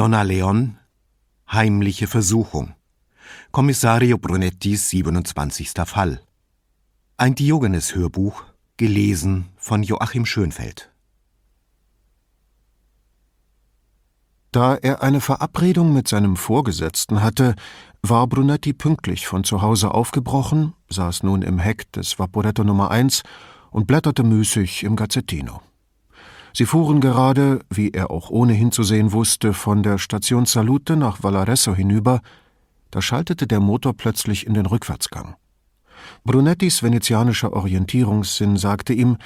Donna Leon Heimliche Versuchung Kommissario Brunettis 27. Fall Ein Diogenes-Hörbuch, gelesen von Joachim Schönfeld Da er eine Verabredung mit seinem Vorgesetzten hatte, war Brunetti pünktlich von zu Hause aufgebrochen, saß nun im Heck des Vaporetto Nummer 1 und blätterte müßig im Gazzettino. Sie fuhren gerade, wie er auch ohne hinzusehen wusste, von der Station Salute nach Valaresso hinüber, da schaltete der Motor plötzlich in den Rückwärtsgang. Brunettis venezianischer Orientierungssinn sagte ihm,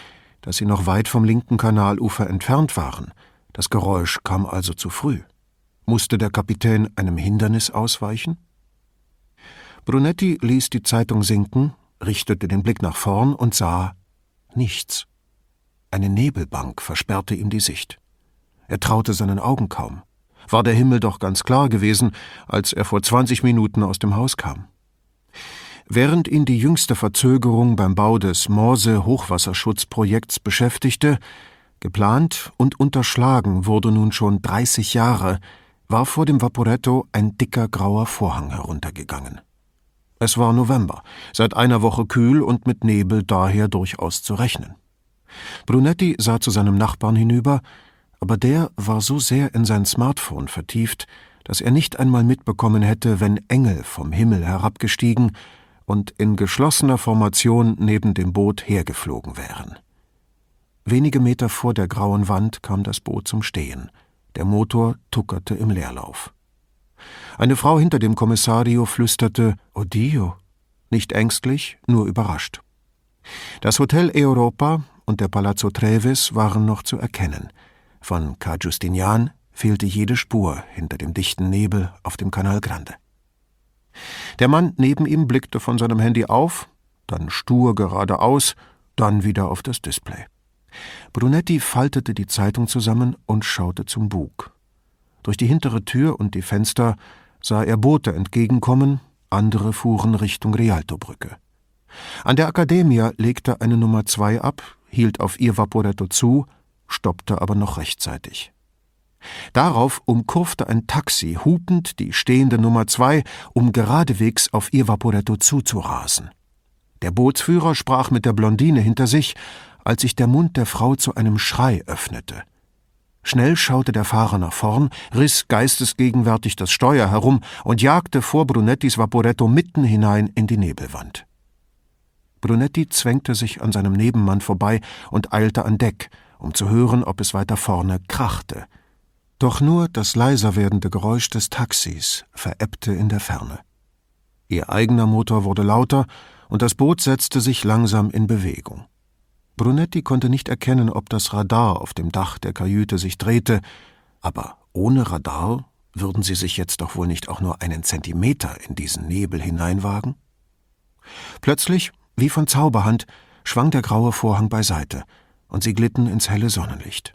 dass sie noch weit vom linken Kanalufer entfernt waren. Das Geräusch kam also zu früh. Musste der Kapitän einem Hindernis ausweichen? Brunetti ließ die Zeitung sinken, richtete den Blick nach vorn und sah nichts. Eine Nebelbank versperrte ihm die Sicht. Er traute seinen Augen kaum. War der Himmel doch ganz klar gewesen, als er vor zwanzig Minuten aus dem Haus kam. Während ihn die jüngste Verzögerung beim Bau des Morse-Hochwasserschutzprojekts beschäftigte, geplant und unterschlagen wurde nun schon 30 Jahre, war vor dem Vaporetto ein dicker grauer Vorhang heruntergegangen. Es war November, seit einer Woche kühl und mit Nebel daher durchaus zu rechnen. Brunetti sah zu seinem Nachbarn hinüber, aber der war so sehr in sein Smartphone vertieft, dass er nicht einmal mitbekommen hätte, wenn Engel vom Himmel herabgestiegen und in geschlossener Formation neben dem Boot hergeflogen wären. Wenige Meter vor der grauen Wand kam das Boot zum Stehen. Der Motor tuckerte im Leerlauf. Eine Frau hinter dem Kommissario flüsterte Odio, nicht ängstlich, nur überrascht. Das Hotel Europa, und der Palazzo Treves waren noch zu erkennen. Von Ca Justinian fehlte jede Spur hinter dem dichten Nebel auf dem Canal Grande. Der Mann neben ihm blickte von seinem Handy auf, dann stur geradeaus, dann wieder auf das Display. Brunetti faltete die Zeitung zusammen und schaute zum Bug. Durch die hintere Tür und die Fenster sah er Boote entgegenkommen, andere fuhren Richtung Rialtobrücke. An der Accademia legte eine Nummer zwei ab, hielt auf ihr Vaporetto zu, stoppte aber noch rechtzeitig. Darauf umkurfte ein Taxi hupend die stehende Nummer zwei, um geradewegs auf ihr Vaporetto zuzurasen. Der Bootsführer sprach mit der Blondine hinter sich, als sich der Mund der Frau zu einem Schrei öffnete. Schnell schaute der Fahrer nach vorn, riss geistesgegenwärtig das Steuer herum und jagte vor Brunettis Vaporetto mitten hinein in die Nebelwand. Brunetti zwängte sich an seinem Nebenmann vorbei und eilte an Deck, um zu hören, ob es weiter vorne krachte. Doch nur das leiser werdende Geräusch des Taxis verebbte in der Ferne. Ihr eigener Motor wurde lauter und das Boot setzte sich langsam in Bewegung. Brunetti konnte nicht erkennen, ob das Radar auf dem Dach der Kajüte sich drehte, aber ohne Radar würden sie sich jetzt doch wohl nicht auch nur einen Zentimeter in diesen Nebel hineinwagen? Plötzlich wie von Zauberhand schwang der graue Vorhang beiseite, und sie glitten ins helle Sonnenlicht.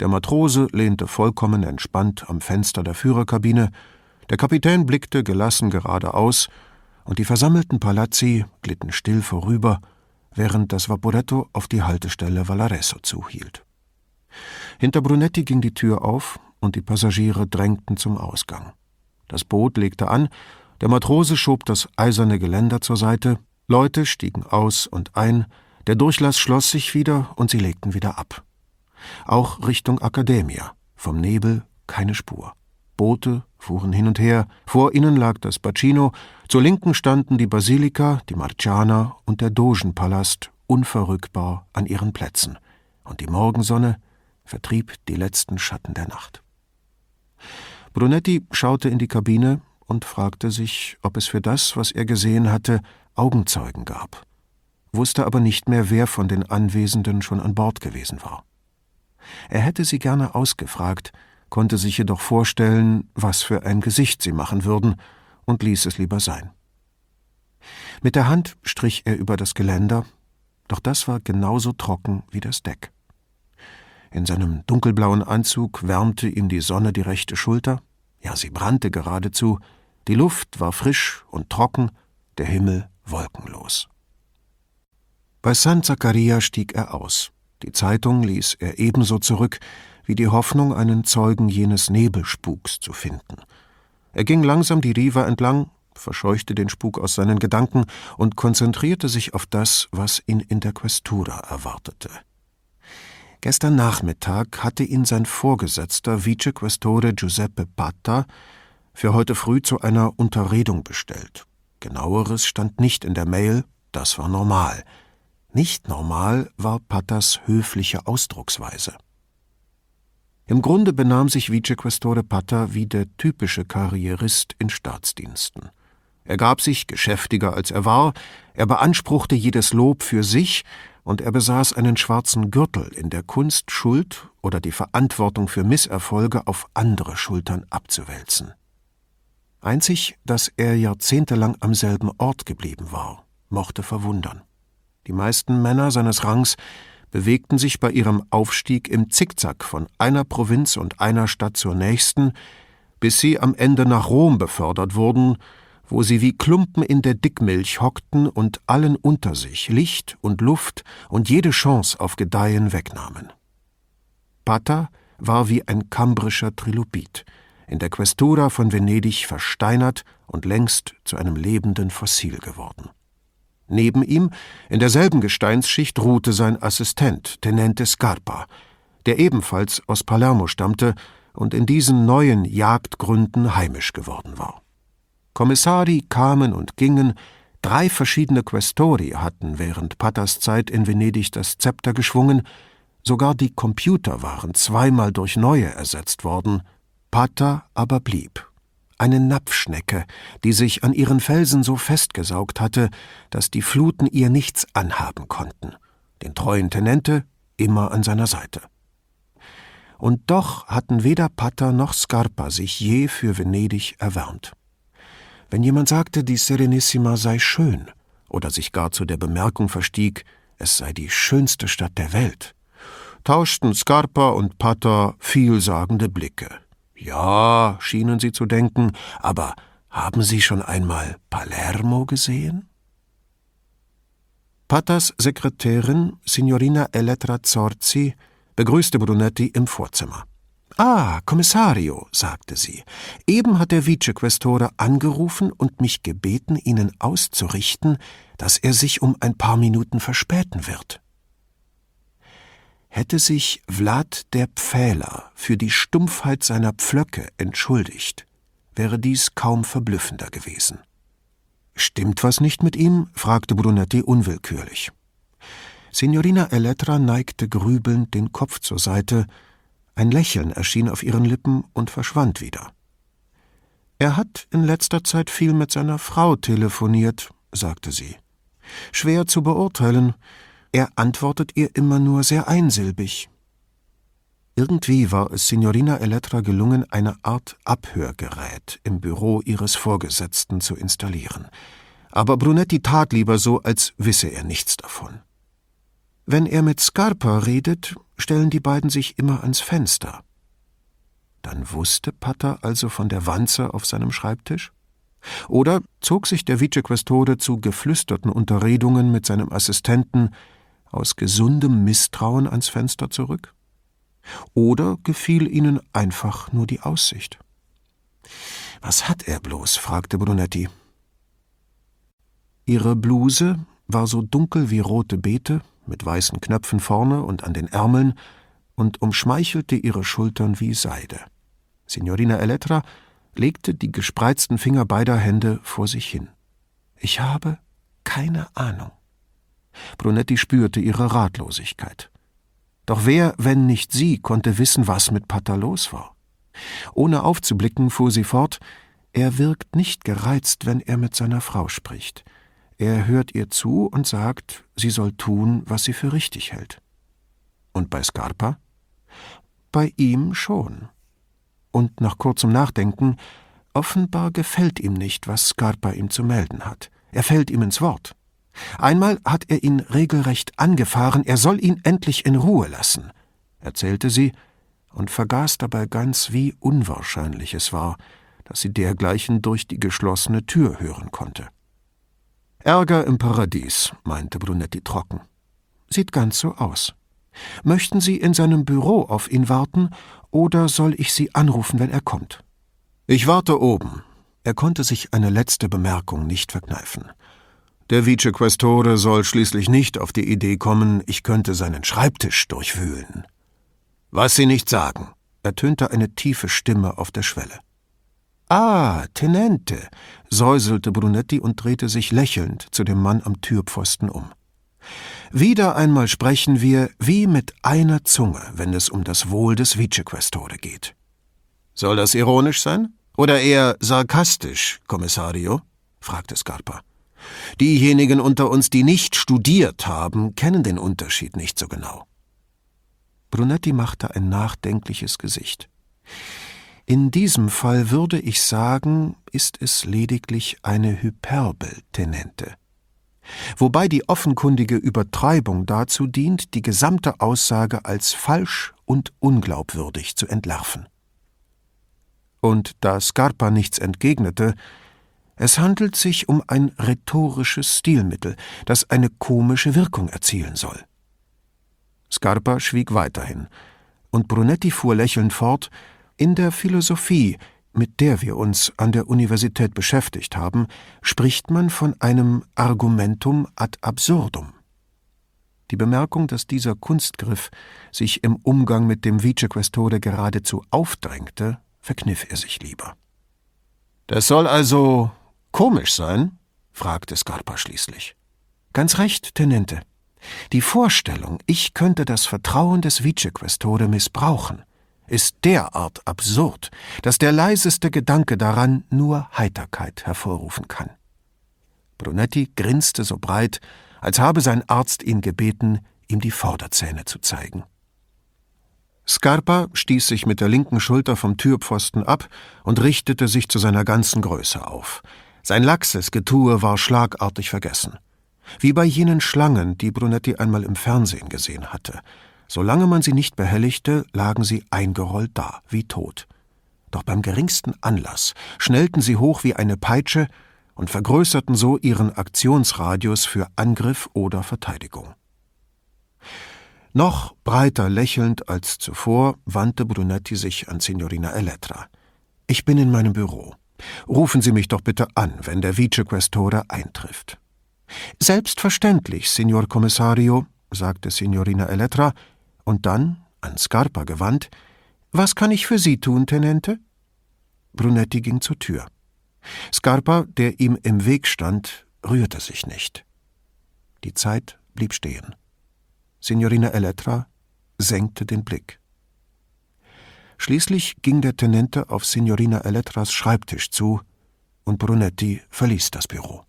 Der Matrose lehnte vollkommen entspannt am Fenster der Führerkabine, der Kapitän blickte gelassen geradeaus, und die versammelten Palazzi glitten still vorüber, während das Vaporetto auf die Haltestelle Valaresso zuhielt. Hinter Brunetti ging die Tür auf, und die Passagiere drängten zum Ausgang. Das Boot legte an, der Matrose schob das eiserne Geländer zur Seite, Leute stiegen aus und ein, der Durchlass schloss sich wieder und sie legten wieder ab. Auch Richtung Academia, vom Nebel keine Spur. Boote fuhren hin und her, vor ihnen lag das Bacino, zur Linken standen die Basilika, die Marciana und der Dogenpalast unverrückbar an ihren Plätzen, und die Morgensonne vertrieb die letzten Schatten der Nacht. Brunetti schaute in die Kabine und fragte sich, ob es für das, was er gesehen hatte, Augenzeugen gab, wusste aber nicht mehr, wer von den Anwesenden schon an Bord gewesen war. Er hätte sie gerne ausgefragt, konnte sich jedoch vorstellen, was für ein Gesicht sie machen würden, und ließ es lieber sein. Mit der Hand strich er über das Geländer, doch das war genauso trocken wie das Deck. In seinem dunkelblauen Anzug wärmte ihm die Sonne die rechte Schulter, ja sie brannte geradezu, die Luft war frisch und trocken, der Himmel wolkenlos. Bei San Zaccaria stieg er aus. Die Zeitung ließ er ebenso zurück, wie die Hoffnung, einen Zeugen jenes Nebelspuks zu finden. Er ging langsam die Riva entlang, verscheuchte den Spuk aus seinen Gedanken und konzentrierte sich auf das, was ihn in der Questura erwartete. Gestern Nachmittag hatte ihn sein Vorgesetzter Vice Questore Giuseppe Pata für heute früh zu einer Unterredung bestellt. Genaueres stand nicht in der Mail, das war normal. Nicht normal war Pattas höfliche Ausdrucksweise. Im Grunde benahm sich Vicequestore Patta wie der typische Karrierist in Staatsdiensten. Er gab sich geschäftiger als er war, er beanspruchte jedes Lob für sich und er besaß einen schwarzen Gürtel in der Kunst, Schuld oder die Verantwortung für Misserfolge auf andere Schultern abzuwälzen. Einzig, dass er jahrzehntelang am selben Ort geblieben war, mochte verwundern. Die meisten Männer seines Rangs bewegten sich bei ihrem Aufstieg im Zickzack von einer Provinz und einer Stadt zur nächsten, bis sie am Ende nach Rom befördert wurden, wo sie wie Klumpen in der Dickmilch hockten und allen unter sich Licht und Luft und jede Chance auf Gedeihen wegnahmen. Pata war wie ein kambrischer Trilobit, in der Questura von Venedig versteinert und längst zu einem lebenden Fossil geworden. Neben ihm, in derselben Gesteinsschicht, ruhte sein Assistent, Tenente Scarpa, der ebenfalls aus Palermo stammte und in diesen neuen Jagdgründen heimisch geworden war. Kommissari kamen und gingen, drei verschiedene Questori hatten während Pattas Zeit in Venedig das Zepter geschwungen, sogar die Computer waren zweimal durch neue ersetzt worden, Patta aber blieb eine Napfschnecke, die sich an ihren Felsen so festgesaugt hatte, dass die Fluten ihr nichts anhaben konnten, den treuen Tenente immer an seiner Seite. Und doch hatten weder Patta noch Scarpa sich je für Venedig erwärmt. Wenn jemand sagte, die Serenissima sei schön, oder sich gar zu der Bemerkung verstieg, es sei die schönste Stadt der Welt, tauschten Scarpa und Patta vielsagende Blicke. Ja, schienen sie zu denken, aber haben Sie schon einmal Palermo gesehen? Pattas Sekretärin, Signorina Elettra Zorzi, begrüßte Brunetti im Vorzimmer. Ah, Kommissario, sagte sie, eben hat der Vicequestore angerufen und mich gebeten, Ihnen auszurichten, dass er sich um ein paar Minuten verspäten wird. Hätte sich Vlad der Pfähler für die Stumpfheit seiner Pflöcke entschuldigt, wäre dies kaum verblüffender gewesen. Stimmt was nicht mit ihm? fragte Brunetti unwillkürlich. Signorina Elettra neigte grübelnd den Kopf zur Seite, ein Lächeln erschien auf ihren Lippen und verschwand wieder. Er hat in letzter Zeit viel mit seiner Frau telefoniert, sagte sie. Schwer zu beurteilen, er antwortet ihr immer nur sehr einsilbig. Irgendwie war es Signorina Elettra gelungen, eine Art Abhörgerät im Büro ihres Vorgesetzten zu installieren. Aber Brunetti tat lieber so, als wisse er nichts davon. Wenn er mit Scarpa redet, stellen die beiden sich immer ans Fenster. Dann wusste Pater also von der Wanze auf seinem Schreibtisch? Oder zog sich der Vicequestore zu geflüsterten Unterredungen mit seinem Assistenten aus gesundem Misstrauen ans Fenster zurück? Oder gefiel ihnen einfach nur die Aussicht? Was hat er bloß? fragte Brunetti. Ihre Bluse war so dunkel wie rote Beete, mit weißen Knöpfen vorne und an den Ärmeln, und umschmeichelte ihre Schultern wie Seide. Signorina Elettra legte die gespreizten Finger beider Hände vor sich hin. Ich habe keine Ahnung. Brunetti spürte ihre Ratlosigkeit. Doch wer, wenn nicht sie, konnte wissen, was mit Patta los war? Ohne aufzublicken, fuhr sie fort, er wirkt nicht gereizt, wenn er mit seiner Frau spricht. Er hört ihr zu und sagt, sie soll tun, was sie für richtig hält. Und bei Scarpa? Bei ihm schon. Und nach kurzem Nachdenken, offenbar gefällt ihm nicht, was Scarpa ihm zu melden hat. Er fällt ihm ins Wort. Einmal hat er ihn regelrecht angefahren, er soll ihn endlich in Ruhe lassen, erzählte sie und vergaß dabei ganz, wie unwahrscheinlich es war, dass sie dergleichen durch die geschlossene Tür hören konnte. Ärger im Paradies, meinte Brunetti trocken. Sieht ganz so aus. Möchten Sie in seinem Büro auf ihn warten oder soll ich Sie anrufen, wenn er kommt? Ich warte oben. Er konnte sich eine letzte Bemerkung nicht verkneifen. Der Vicequestore soll schließlich nicht auf die Idee kommen, ich könnte seinen Schreibtisch durchwühlen. Was Sie nicht sagen, ertönte eine tiefe Stimme auf der Schwelle. Ah, Tenente, säuselte Brunetti und drehte sich lächelnd zu dem Mann am Türpfosten um. Wieder einmal sprechen wir wie mit einer Zunge, wenn es um das Wohl des Vicequestore geht. Soll das ironisch sein? Oder eher sarkastisch, Kommissario? fragte Scarpa. Diejenigen unter uns, die nicht studiert haben, kennen den Unterschied nicht so genau. Brunetti machte ein nachdenkliches Gesicht. In diesem Fall würde ich sagen, ist es lediglich eine Hyperbel, Tenente wobei die offenkundige Übertreibung dazu dient, die gesamte Aussage als falsch und unglaubwürdig zu entlarven. Und da Scarpa nichts entgegnete, es handelt sich um ein rhetorisches Stilmittel, das eine komische Wirkung erzielen soll. Scarpa schwieg weiterhin, und Brunetti fuhr lächelnd fort, in der Philosophie mit der wir uns an der Universität beschäftigt haben, spricht man von einem Argumentum ad absurdum. Die Bemerkung, dass dieser Kunstgriff sich im Umgang mit dem Vicequestore geradezu aufdrängte, verkniff er sich lieber. Das soll also komisch sein? fragte Scarpa schließlich. Ganz recht, Tenente. Die Vorstellung, ich könnte das Vertrauen des Vicequestore missbrauchen, ist derart absurd, dass der leiseste Gedanke daran nur Heiterkeit hervorrufen kann. Brunetti grinste so breit, als habe sein Arzt ihn gebeten, ihm die Vorderzähne zu zeigen. Scarpa stieß sich mit der linken Schulter vom Türpfosten ab und richtete sich zu seiner ganzen Größe auf. Sein laxes Getue war schlagartig vergessen. Wie bei jenen Schlangen, die Brunetti einmal im Fernsehen gesehen hatte. Solange man sie nicht behelligte, lagen sie eingerollt da, wie tot. Doch beim geringsten Anlass schnellten sie hoch wie eine Peitsche und vergrößerten so ihren Aktionsradius für Angriff oder Verteidigung. Noch breiter lächelnd als zuvor wandte Brunetti sich an Signorina Elettra. Ich bin in meinem Büro. Rufen Sie mich doch bitte an, wenn der Vicequestore eintrifft. Selbstverständlich, Signor Kommissario, sagte Signorina Elettra, und dann, an Scarpa gewandt, Was kann ich für Sie tun, Tenente? Brunetti ging zur Tür. Scarpa, der ihm im Weg stand, rührte sich nicht. Die Zeit blieb stehen. Signorina Elettra senkte den Blick. Schließlich ging der Tenente auf Signorina Elettras Schreibtisch zu und Brunetti verließ das Büro.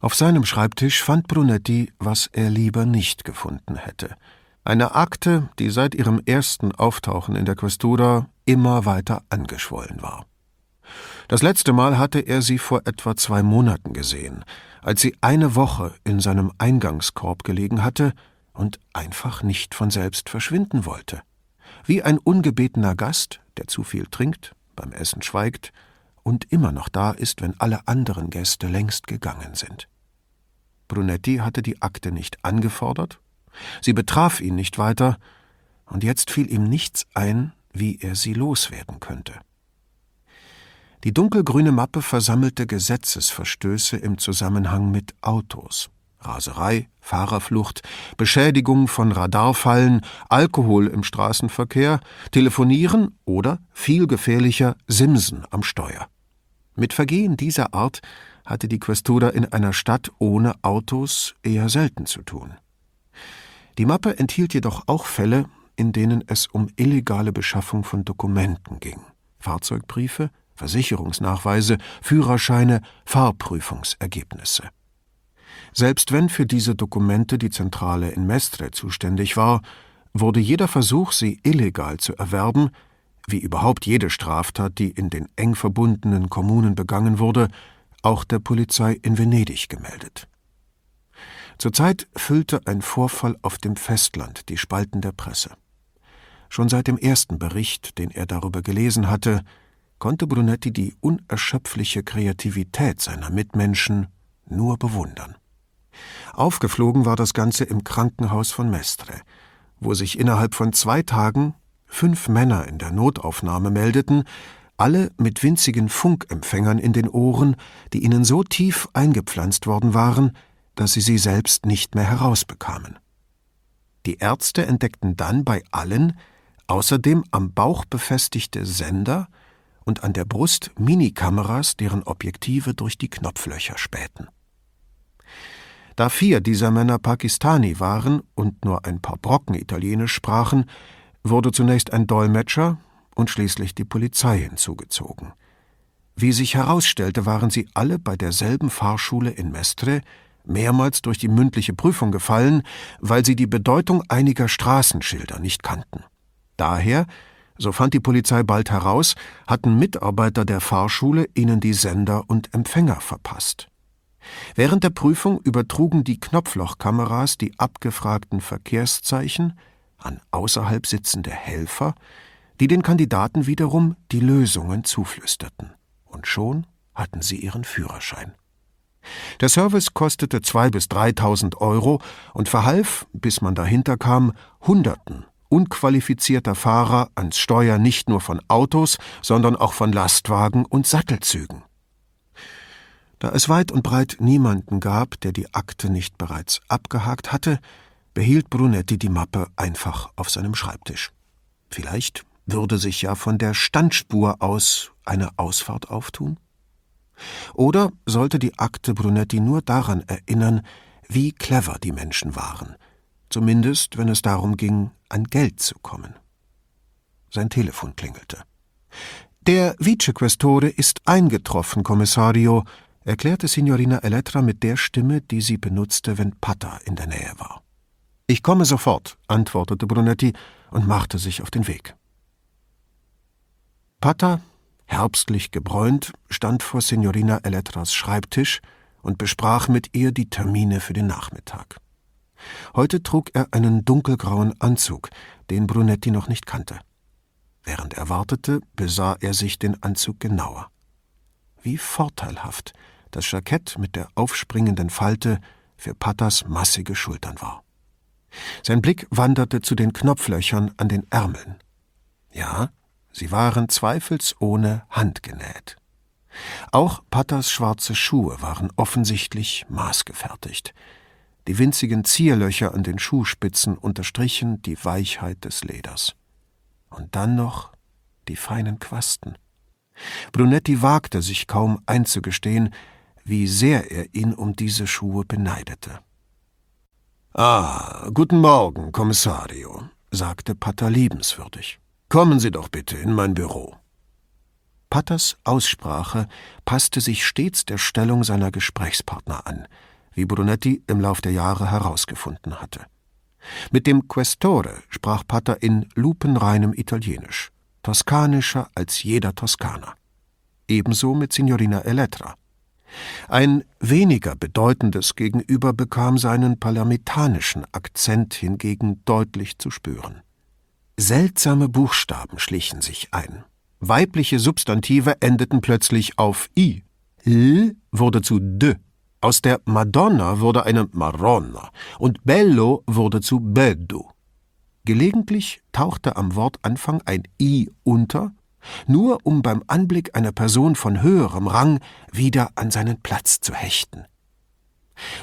Auf seinem Schreibtisch fand Brunetti, was er lieber nicht gefunden hätte. Eine Akte, die seit ihrem ersten Auftauchen in der Questura immer weiter angeschwollen war. Das letzte Mal hatte er sie vor etwa zwei Monaten gesehen, als sie eine Woche in seinem Eingangskorb gelegen hatte und einfach nicht von selbst verschwinden wollte. Wie ein ungebetener Gast, der zu viel trinkt, beim Essen schweigt und immer noch da ist, wenn alle anderen Gäste längst gegangen sind. Brunetti hatte die Akte nicht angefordert, sie betraf ihn nicht weiter, und jetzt fiel ihm nichts ein, wie er sie loswerden könnte. Die dunkelgrüne Mappe versammelte Gesetzesverstöße im Zusammenhang mit Autos. Raserei, Fahrerflucht, Beschädigung von Radarfallen, Alkohol im Straßenverkehr, Telefonieren oder, viel gefährlicher, Simsen am Steuer. Mit Vergehen dieser Art hatte die Questura in einer Stadt ohne Autos eher selten zu tun. Die Mappe enthielt jedoch auch Fälle, in denen es um illegale Beschaffung von Dokumenten ging. Fahrzeugbriefe, Versicherungsnachweise, Führerscheine, Fahrprüfungsergebnisse. Selbst wenn für diese Dokumente die Zentrale in Mestre zuständig war, wurde jeder Versuch, sie illegal zu erwerben, wie überhaupt jede Straftat, die in den eng verbundenen Kommunen begangen wurde, auch der Polizei in Venedig gemeldet. Zurzeit füllte ein Vorfall auf dem Festland die Spalten der Presse. Schon seit dem ersten Bericht, den er darüber gelesen hatte, konnte Brunetti die unerschöpfliche Kreativität seiner Mitmenschen nur bewundern. Aufgeflogen war das Ganze im Krankenhaus von Mestre, wo sich innerhalb von zwei Tagen fünf Männer in der Notaufnahme meldeten, alle mit winzigen Funkempfängern in den Ohren, die ihnen so tief eingepflanzt worden waren, dass sie sie selbst nicht mehr herausbekamen. Die Ärzte entdeckten dann bei allen außerdem am Bauch befestigte Sender und an der Brust Minikameras, deren Objektive durch die Knopflöcher spähten. Da vier dieser Männer Pakistani waren und nur ein paar Brocken Italienisch sprachen, wurde zunächst ein Dolmetscher und schließlich die Polizei hinzugezogen. Wie sich herausstellte, waren sie alle bei derselben Fahrschule in Mestre mehrmals durch die mündliche Prüfung gefallen, weil sie die Bedeutung einiger Straßenschilder nicht kannten. Daher, so fand die Polizei bald heraus, hatten Mitarbeiter der Fahrschule ihnen die Sender und Empfänger verpasst. Während der Prüfung übertrugen die Knopflochkameras die abgefragten Verkehrszeichen an außerhalb sitzende Helfer, die den Kandidaten wiederum die Lösungen zuflüsterten. Und schon hatten sie ihren Führerschein. Der Service kostete zwei bis dreitausend Euro und verhalf, bis man dahinter kam, Hunderten unqualifizierter Fahrer ans Steuer nicht nur von Autos, sondern auch von Lastwagen und Sattelzügen. Da es weit und breit niemanden gab, der die Akte nicht bereits abgehakt hatte, behielt Brunetti die Mappe einfach auf seinem Schreibtisch. Vielleicht würde sich ja von der Standspur aus eine Ausfahrt auftun? Oder sollte die Akte Brunetti nur daran erinnern, wie clever die Menschen waren, zumindest wenn es darum ging, an Geld zu kommen. Sein Telefon klingelte. Der Vicequestore ist eingetroffen, Kommissario, erklärte Signorina Elettra mit der Stimme, die sie benutzte, wenn Pata in der Nähe war. Ich komme sofort, antwortete Brunetti und machte sich auf den Weg. Pata herbstlich gebräunt, stand vor Signorina Elettras Schreibtisch und besprach mit ihr die Termine für den Nachmittag. Heute trug er einen dunkelgrauen Anzug, den Brunetti noch nicht kannte. Während er wartete, besah er sich den Anzug genauer. Wie vorteilhaft das Jackett mit der aufspringenden Falte für Pattas massige Schultern war. Sein Blick wanderte zu den Knopflöchern an den Ärmeln. Ja, Sie waren zweifelsohne handgenäht. Auch Patters schwarze Schuhe waren offensichtlich maßgefertigt. Die winzigen Zierlöcher an den Schuhspitzen unterstrichen die Weichheit des Leders. Und dann noch die feinen Quasten. Brunetti wagte sich kaum einzugestehen, wie sehr er ihn um diese Schuhe beneidete. Ah, guten Morgen, Kommissario, sagte Patter liebenswürdig. Kommen Sie doch bitte in mein Büro. Patters Aussprache passte sich stets der Stellung seiner Gesprächspartner an, wie Brunetti im Lauf der Jahre herausgefunden hatte. Mit dem Questore sprach Patter in lupenreinem Italienisch, toskanischer als jeder Toskaner. Ebenso mit Signorina Elettra. Ein weniger bedeutendes Gegenüber bekam seinen palermitanischen Akzent hingegen deutlich zu spüren. Seltsame Buchstaben schlichen sich ein. Weibliche Substantive endeten plötzlich auf i. L wurde zu d. Aus der Madonna wurde eine Maronna und Bello wurde zu Bello. Gelegentlich tauchte am Wortanfang ein i unter, nur um beim Anblick einer Person von höherem Rang wieder an seinen Platz zu hechten.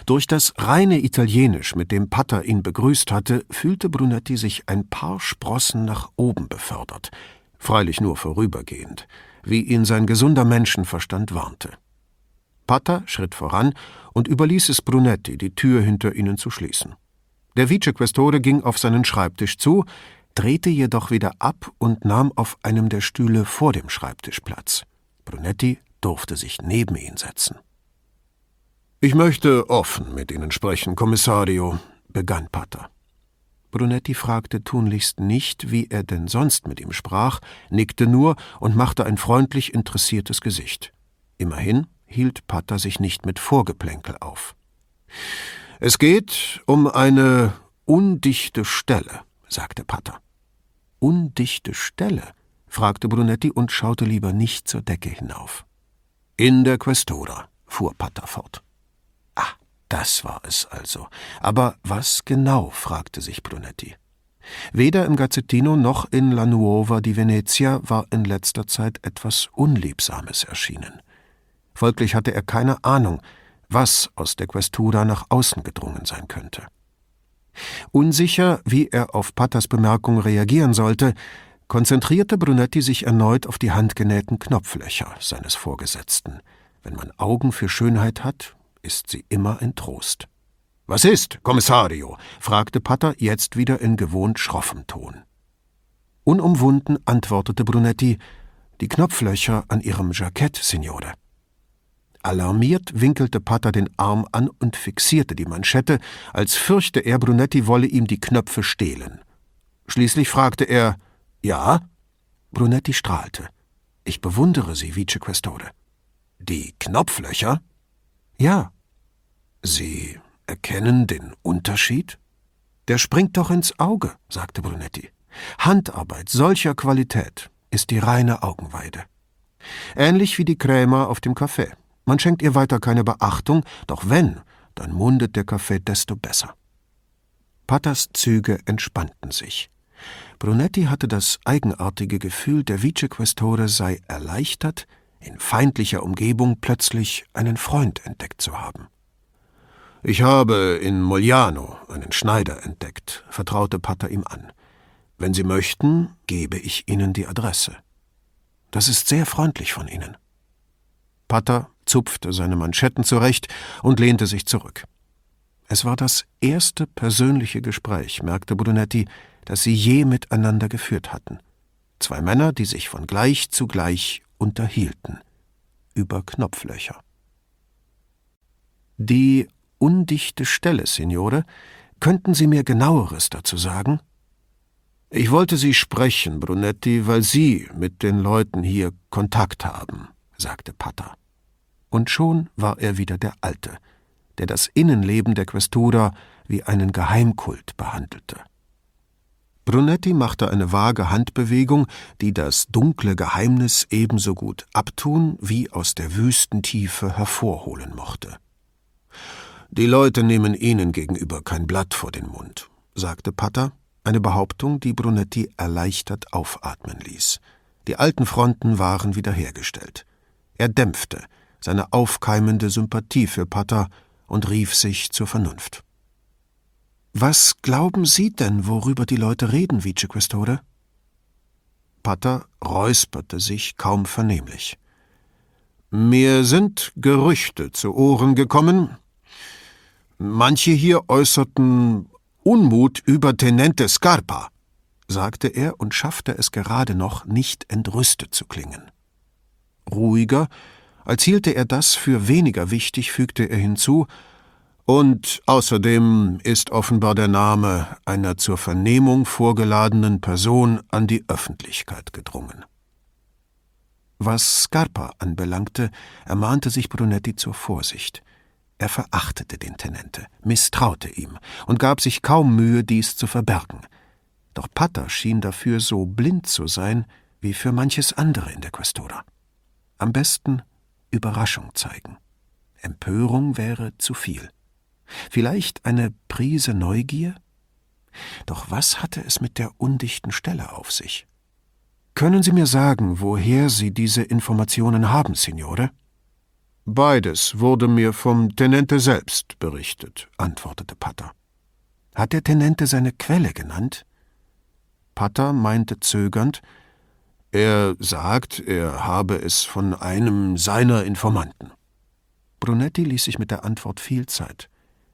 Durch das reine Italienisch, mit dem Patter ihn begrüßt hatte, fühlte Brunetti sich ein paar Sprossen nach oben befördert, freilich nur vorübergehend, wie ihn sein gesunder Menschenverstand warnte. Patter schritt voran und überließ es Brunetti, die Tür hinter ihnen zu schließen. Der Vicequestore ging auf seinen Schreibtisch zu, drehte jedoch wieder ab und nahm auf einem der Stühle vor dem Schreibtisch Platz. Brunetti durfte sich neben ihn setzen. Ich möchte offen mit Ihnen sprechen, Kommissario, begann Pater. Brunetti fragte tunlichst nicht, wie er denn sonst mit ihm sprach, nickte nur und machte ein freundlich interessiertes Gesicht. Immerhin hielt Pater sich nicht mit Vorgeplänkel auf. Es geht um eine undichte Stelle, sagte Pater. Undichte Stelle? fragte Brunetti und schaute lieber nicht zur Decke hinauf. In der Questura, fuhr Pater fort. Das war es also. Aber was genau? fragte sich Brunetti. Weder im Gazzettino noch in La Nuova di Venezia war in letzter Zeit etwas Unliebsames erschienen. Folglich hatte er keine Ahnung, was aus der Questura nach außen gedrungen sein könnte. Unsicher, wie er auf Pattas Bemerkung reagieren sollte, konzentrierte Brunetti sich erneut auf die handgenähten Knopflöcher seines Vorgesetzten. Wenn man Augen für Schönheit hat, ist sie immer ein Trost. Was ist, Kommissario? fragte Patter jetzt wieder in gewohnt schroffem Ton. Unumwunden antwortete Brunetti, die Knopflöcher an ihrem Jackett, Signore. Alarmiert winkelte Patter den Arm an und fixierte die Manschette, als fürchte er, Brunetti wolle ihm die Knöpfe stehlen. Schließlich fragte er Ja? Brunetti strahlte. Ich bewundere Sie, Vicequestore. Die Knopflöcher? Ja. Sie erkennen den Unterschied? Der springt doch ins Auge, sagte Brunetti. Handarbeit solcher Qualität ist die reine Augenweide. Ähnlich wie die Krämer auf dem Kaffee. Man schenkt ihr weiter keine Beachtung, doch wenn, dann mundet der Kaffee desto besser. Patters Züge entspannten sich. Brunetti hatte das eigenartige Gefühl, der Vicequestore sei erleichtert, in feindlicher Umgebung plötzlich einen Freund entdeckt zu haben. Ich habe in Mogliano einen Schneider entdeckt, vertraute Patter ihm an. Wenn Sie möchten, gebe ich Ihnen die Adresse. Das ist sehr freundlich von Ihnen. Patter zupfte seine Manschetten zurecht und lehnte sich zurück. Es war das erste persönliche Gespräch, merkte Brunetti, das sie je miteinander geführt hatten. Zwei Männer, die sich von gleich zu gleich unterhielten. Über Knopflöcher. Die undichte Stelle, Signore. Könnten Sie mir genaueres dazu sagen? Ich wollte Sie sprechen, Brunetti, weil Sie mit den Leuten hier Kontakt haben, sagte Patter. Und schon war er wieder der Alte, der das Innenleben der Questura wie einen Geheimkult behandelte. Brunetti machte eine vage Handbewegung, die das dunkle Geheimnis ebenso gut abtun wie aus der Wüstentiefe hervorholen mochte. Die Leute nehmen Ihnen gegenüber kein Blatt vor den Mund, sagte Patter, eine Behauptung, die Brunetti erleichtert aufatmen ließ. Die alten Fronten waren wiederhergestellt. Er dämpfte seine aufkeimende Sympathie für Patter und rief sich zur Vernunft. Was glauben Sie denn, worüber die Leute reden, Vicequestore? Patter räusperte sich kaum vernehmlich. Mir sind Gerüchte zu Ohren gekommen, Manche hier äußerten Unmut über Tenente Scarpa, sagte er und schaffte es gerade noch, nicht entrüstet zu klingen. Ruhiger, als hielte er das für weniger wichtig, fügte er hinzu, und außerdem ist offenbar der Name einer zur Vernehmung vorgeladenen Person an die Öffentlichkeit gedrungen. Was Scarpa anbelangte, ermahnte sich Brunetti zur Vorsicht. Er verachtete den Tenente, misstraute ihm und gab sich kaum Mühe, dies zu verbergen. Doch Patter schien dafür so blind zu sein wie für manches andere in der Questura. Am besten Überraschung zeigen. Empörung wäre zu viel. Vielleicht eine Prise Neugier? Doch was hatte es mit der undichten Stelle auf sich? Können Sie mir sagen, woher Sie diese Informationen haben, Signore? Beides wurde mir vom Tenente selbst berichtet, antwortete Patter. Hat der Tenente seine Quelle genannt? Patter meinte zögernd, er sagt, er habe es von einem seiner Informanten. Brunetti ließ sich mit der Antwort viel Zeit,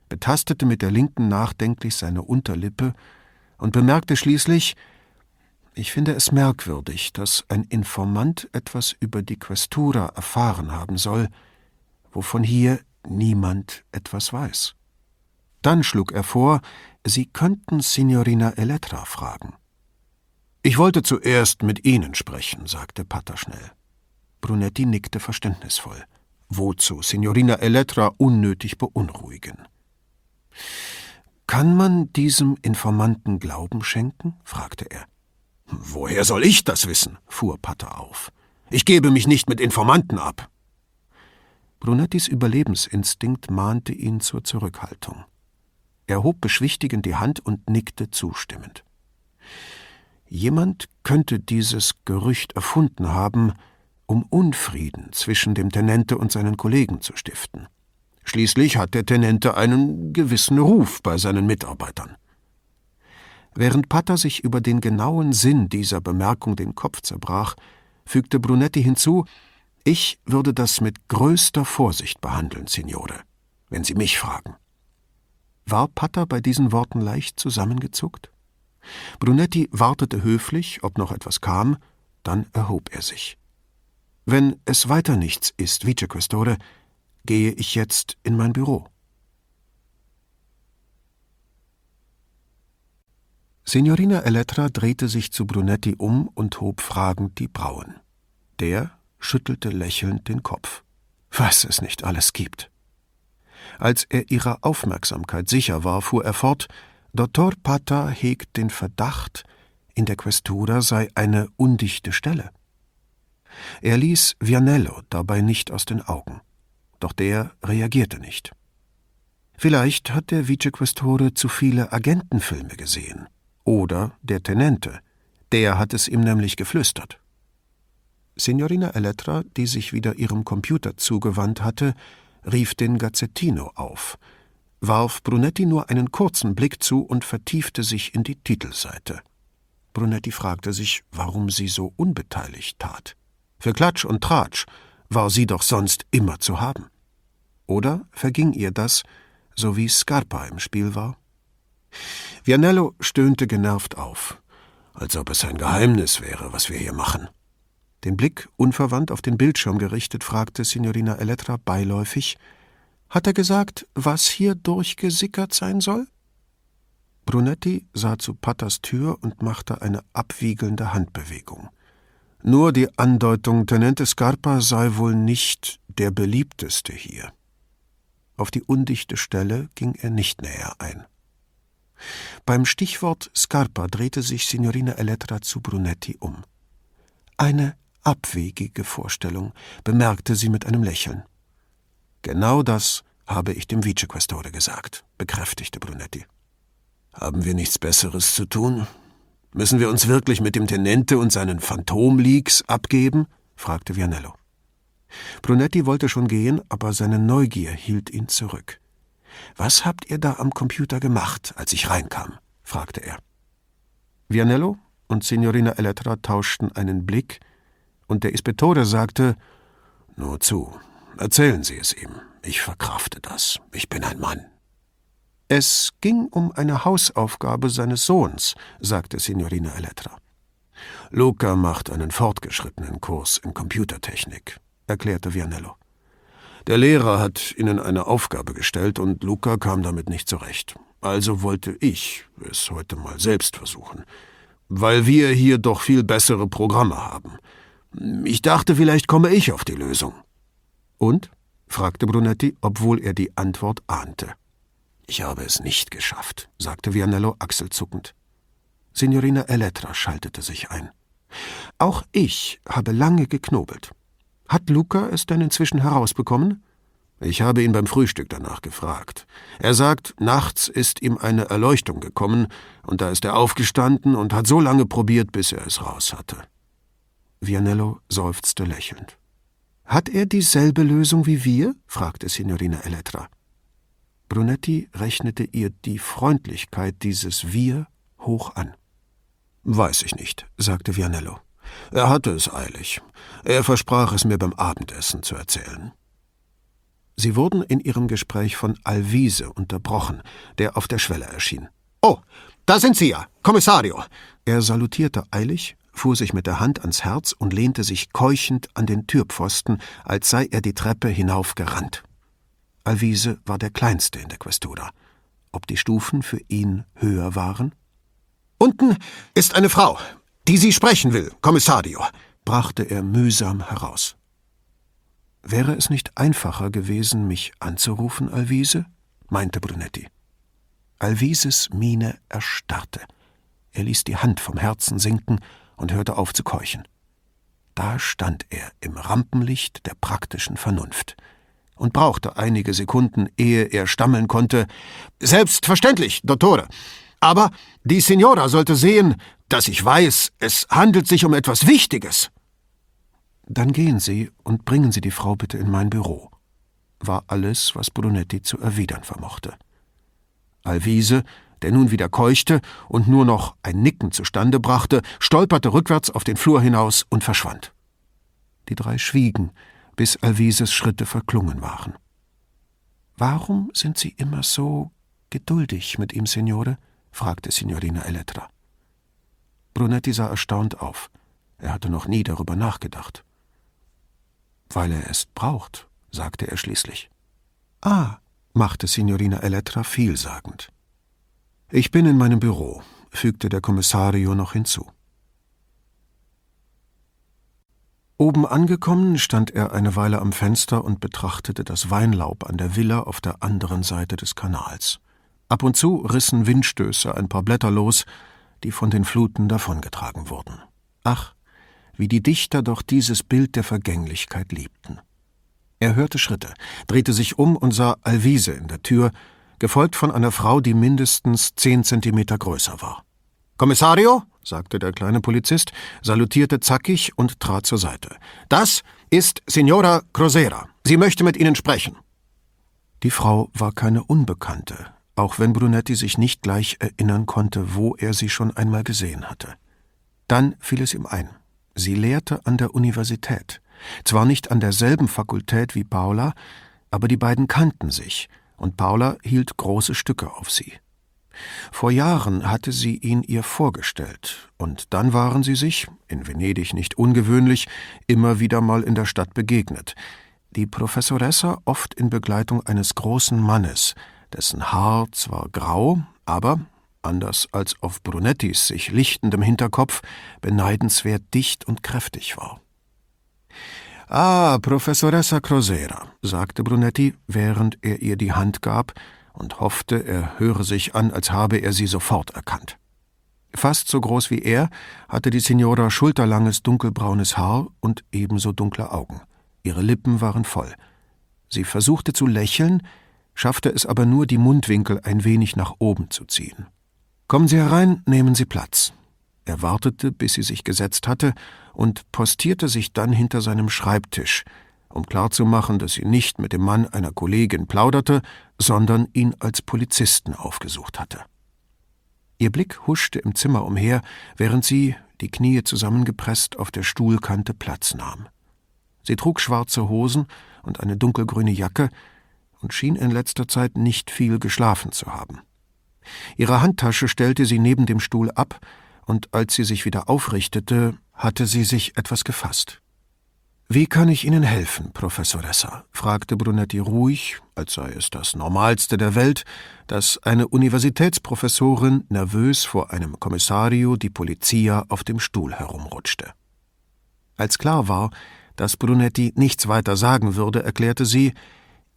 betastete mit der linken nachdenklich seine Unterlippe und bemerkte schließlich, ich finde es merkwürdig, dass ein Informant etwas über die Questura erfahren haben soll, wovon hier niemand etwas weiß. Dann schlug er vor, Sie könnten Signorina Elettra fragen. Ich wollte zuerst mit Ihnen sprechen, sagte Pater schnell. Brunetti nickte verständnisvoll. Wozu Signorina Elettra unnötig beunruhigen? Kann man diesem Informanten Glauben schenken? fragte er. Woher soll ich das wissen? fuhr Pater auf. Ich gebe mich nicht mit Informanten ab. Brunettis Überlebensinstinkt mahnte ihn zur Zurückhaltung. Er hob beschwichtigend die Hand und nickte zustimmend. Jemand könnte dieses Gerücht erfunden haben, um Unfrieden zwischen dem Tenente und seinen Kollegen zu stiften. Schließlich hat der Tenente einen gewissen Ruf bei seinen Mitarbeitern. Während Patter sich über den genauen Sinn dieser Bemerkung den Kopf zerbrach, fügte Brunetti hinzu, ich würde das mit größter Vorsicht behandeln, Signore, wenn Sie mich fragen. War Patter bei diesen Worten leicht zusammengezuckt? Brunetti wartete höflich, ob noch etwas kam, dann erhob er sich. Wenn es weiter nichts ist, Vicequestore, gehe ich jetzt in mein Büro. Signorina Elettra drehte sich zu Brunetti um und hob fragend die Brauen. Der schüttelte lächelnd den Kopf. Was es nicht alles gibt. Als er ihrer Aufmerksamkeit sicher war, fuhr er fort, Dottor Pata hegt den Verdacht, in der Questura sei eine undichte Stelle. Er ließ Vianello dabei nicht aus den Augen, doch der reagierte nicht. Vielleicht hat der Vicequestore zu viele Agentenfilme gesehen. Oder der Tenente. Der hat es ihm nämlich geflüstert. Signorina Elettra, die sich wieder ihrem Computer zugewandt hatte, rief den Gazzettino auf, warf Brunetti nur einen kurzen Blick zu und vertiefte sich in die Titelseite. Brunetti fragte sich, warum sie so unbeteiligt tat. Für Klatsch und Tratsch war sie doch sonst immer zu haben. Oder verging ihr das, so wie Scarpa im Spiel war? Vianello stöhnte genervt auf, als ob es ein Geheimnis wäre, was wir hier machen. Den Blick unverwandt auf den Bildschirm gerichtet, fragte Signorina Elettra beiläufig: Hat er gesagt, was hier durchgesickert sein soll? Brunetti sah zu Pattas Tür und machte eine abwiegelnde Handbewegung. Nur die Andeutung, Tenente Scarpa sei wohl nicht der beliebteste hier. Auf die undichte Stelle ging er nicht näher ein. Beim Stichwort Scarpa drehte sich Signorina Elettra zu Brunetti um. Eine abwegige Vorstellung, bemerkte sie mit einem Lächeln. Genau das habe ich dem Vicequestore gesagt, bekräftigte Brunetti. Haben wir nichts Besseres zu tun? Müssen wir uns wirklich mit dem Tenente und seinen Phantomleaks abgeben? fragte Vianello. Brunetti wollte schon gehen, aber seine Neugier hielt ihn zurück. Was habt ihr da am Computer gemacht, als ich reinkam? fragte er. Vianello und Signorina Elettra tauschten einen Blick, und der Ispettore sagte Nur zu, erzählen Sie es ihm. Ich verkrafte das. Ich bin ein Mann. Es ging um eine Hausaufgabe seines Sohns, sagte Signorina Elettra. Luca macht einen fortgeschrittenen Kurs in Computertechnik, erklärte Vianello. Der Lehrer hat ihnen eine Aufgabe gestellt und Luca kam damit nicht zurecht. Also wollte ich es heute mal selbst versuchen, weil wir hier doch viel bessere Programme haben. Ich dachte, vielleicht komme ich auf die Lösung. Und? fragte Brunetti, obwohl er die Antwort ahnte. Ich habe es nicht geschafft, sagte Vianello achselzuckend. Signorina Elettra schaltete sich ein. Auch ich habe lange geknobelt. Hat Luca es denn inzwischen herausbekommen? Ich habe ihn beim Frühstück danach gefragt. Er sagt, nachts ist ihm eine Erleuchtung gekommen, und da ist er aufgestanden und hat so lange probiert, bis er es raus hatte. Vianello seufzte lächelnd. Hat er dieselbe Lösung wie wir? fragte Signorina Elettra. Brunetti rechnete ihr die Freundlichkeit dieses Wir hoch an. Weiß ich nicht, sagte Vianello. Er hatte es eilig. Er versprach es mir beim Abendessen zu erzählen. Sie wurden in ihrem Gespräch von Alvise unterbrochen, der auf der Schwelle erschien. Oh, da sind Sie ja, Kommissario! Er salutierte eilig, fuhr sich mit der Hand ans Herz und lehnte sich keuchend an den Türpfosten, als sei er die Treppe hinaufgerannt. Alvise war der Kleinste in der Questura. Ob die Stufen für ihn höher waren? Unten ist eine Frau, die Sie sprechen will, Kommissario, brachte er mühsam heraus. Wäre es nicht einfacher gewesen, mich anzurufen, Alvise? meinte Brunetti. Alvises Miene erstarrte. Er ließ die Hand vom Herzen sinken und hörte auf zu keuchen. Da stand er im Rampenlicht der praktischen Vernunft. und brauchte einige Sekunden, ehe er stammeln konnte. Selbstverständlich, Dottore. Aber die Signora sollte sehen, dass ich weiß, es handelt sich um etwas Wichtiges. Dann gehen Sie und bringen Sie die Frau bitte in mein Büro, war alles, was Brunetti zu erwidern vermochte. Alvise, der nun wieder keuchte und nur noch ein Nicken zustande brachte, stolperte rückwärts auf den Flur hinaus und verschwand. Die drei schwiegen, bis Alvises Schritte verklungen waren. Warum sind Sie immer so geduldig mit ihm, Signore? fragte Signorina Elettra. Brunetti sah erstaunt auf. Er hatte noch nie darüber nachgedacht. Weil er es braucht, sagte er schließlich. Ah, machte Signorina Elettra vielsagend. Ich bin in meinem Büro, fügte der Kommissario noch hinzu. Oben angekommen stand er eine Weile am Fenster und betrachtete das Weinlaub an der Villa auf der anderen Seite des Kanals. Ab und zu rissen Windstöße ein paar Blätter los, die von den Fluten davongetragen wurden. Ach, wie die Dichter doch dieses Bild der Vergänglichkeit liebten. Er hörte Schritte, drehte sich um und sah Alvise in der Tür, gefolgt von einer Frau, die mindestens zehn Zentimeter größer war. Kommissario, sagte der kleine Polizist, salutierte zackig und trat zur Seite. Das ist Signora Crosera. Sie möchte mit Ihnen sprechen. Die Frau war keine Unbekannte, auch wenn Brunetti sich nicht gleich erinnern konnte, wo er sie schon einmal gesehen hatte. Dann fiel es ihm ein. Sie lehrte an der Universität. Zwar nicht an derselben Fakultät wie Paula, aber die beiden kannten sich, und Paula hielt große Stücke auf sie. Vor Jahren hatte sie ihn ihr vorgestellt, und dann waren sie sich, in Venedig nicht ungewöhnlich, immer wieder mal in der Stadt begegnet. Die Professoressa oft in Begleitung eines großen Mannes, dessen Haar zwar grau, aber, anders als auf Brunettis sich lichtendem Hinterkopf, beneidenswert dicht und kräftig war. Ah, Professoressa Crosera, sagte Brunetti, während er ihr die Hand gab und hoffte, er höre sich an, als habe er sie sofort erkannt. Fast so groß wie er hatte die Signora schulterlanges dunkelbraunes Haar und ebenso dunkle Augen. Ihre Lippen waren voll. Sie versuchte zu lächeln, schaffte es aber nur, die Mundwinkel ein wenig nach oben zu ziehen. Kommen Sie herein, nehmen Sie Platz. Er wartete, bis sie sich gesetzt hatte, und postierte sich dann hinter seinem Schreibtisch, um klarzumachen, dass sie nicht mit dem Mann einer Kollegin plauderte, sondern ihn als Polizisten aufgesucht hatte. Ihr Blick huschte im Zimmer umher, während sie, die Knie zusammengepresst, auf der Stuhlkante Platz nahm. Sie trug schwarze Hosen und eine dunkelgrüne Jacke und schien in letzter Zeit nicht viel geschlafen zu haben. Ihre Handtasche stellte sie neben dem Stuhl ab, und als sie sich wieder aufrichtete, hatte sie sich etwas gefasst. Wie kann ich Ihnen helfen, Professoressa? fragte Brunetti ruhig, als sei es das Normalste der Welt, dass eine Universitätsprofessorin nervös vor einem Kommissario die Polizia auf dem Stuhl herumrutschte. Als klar war, dass Brunetti nichts weiter sagen würde, erklärte sie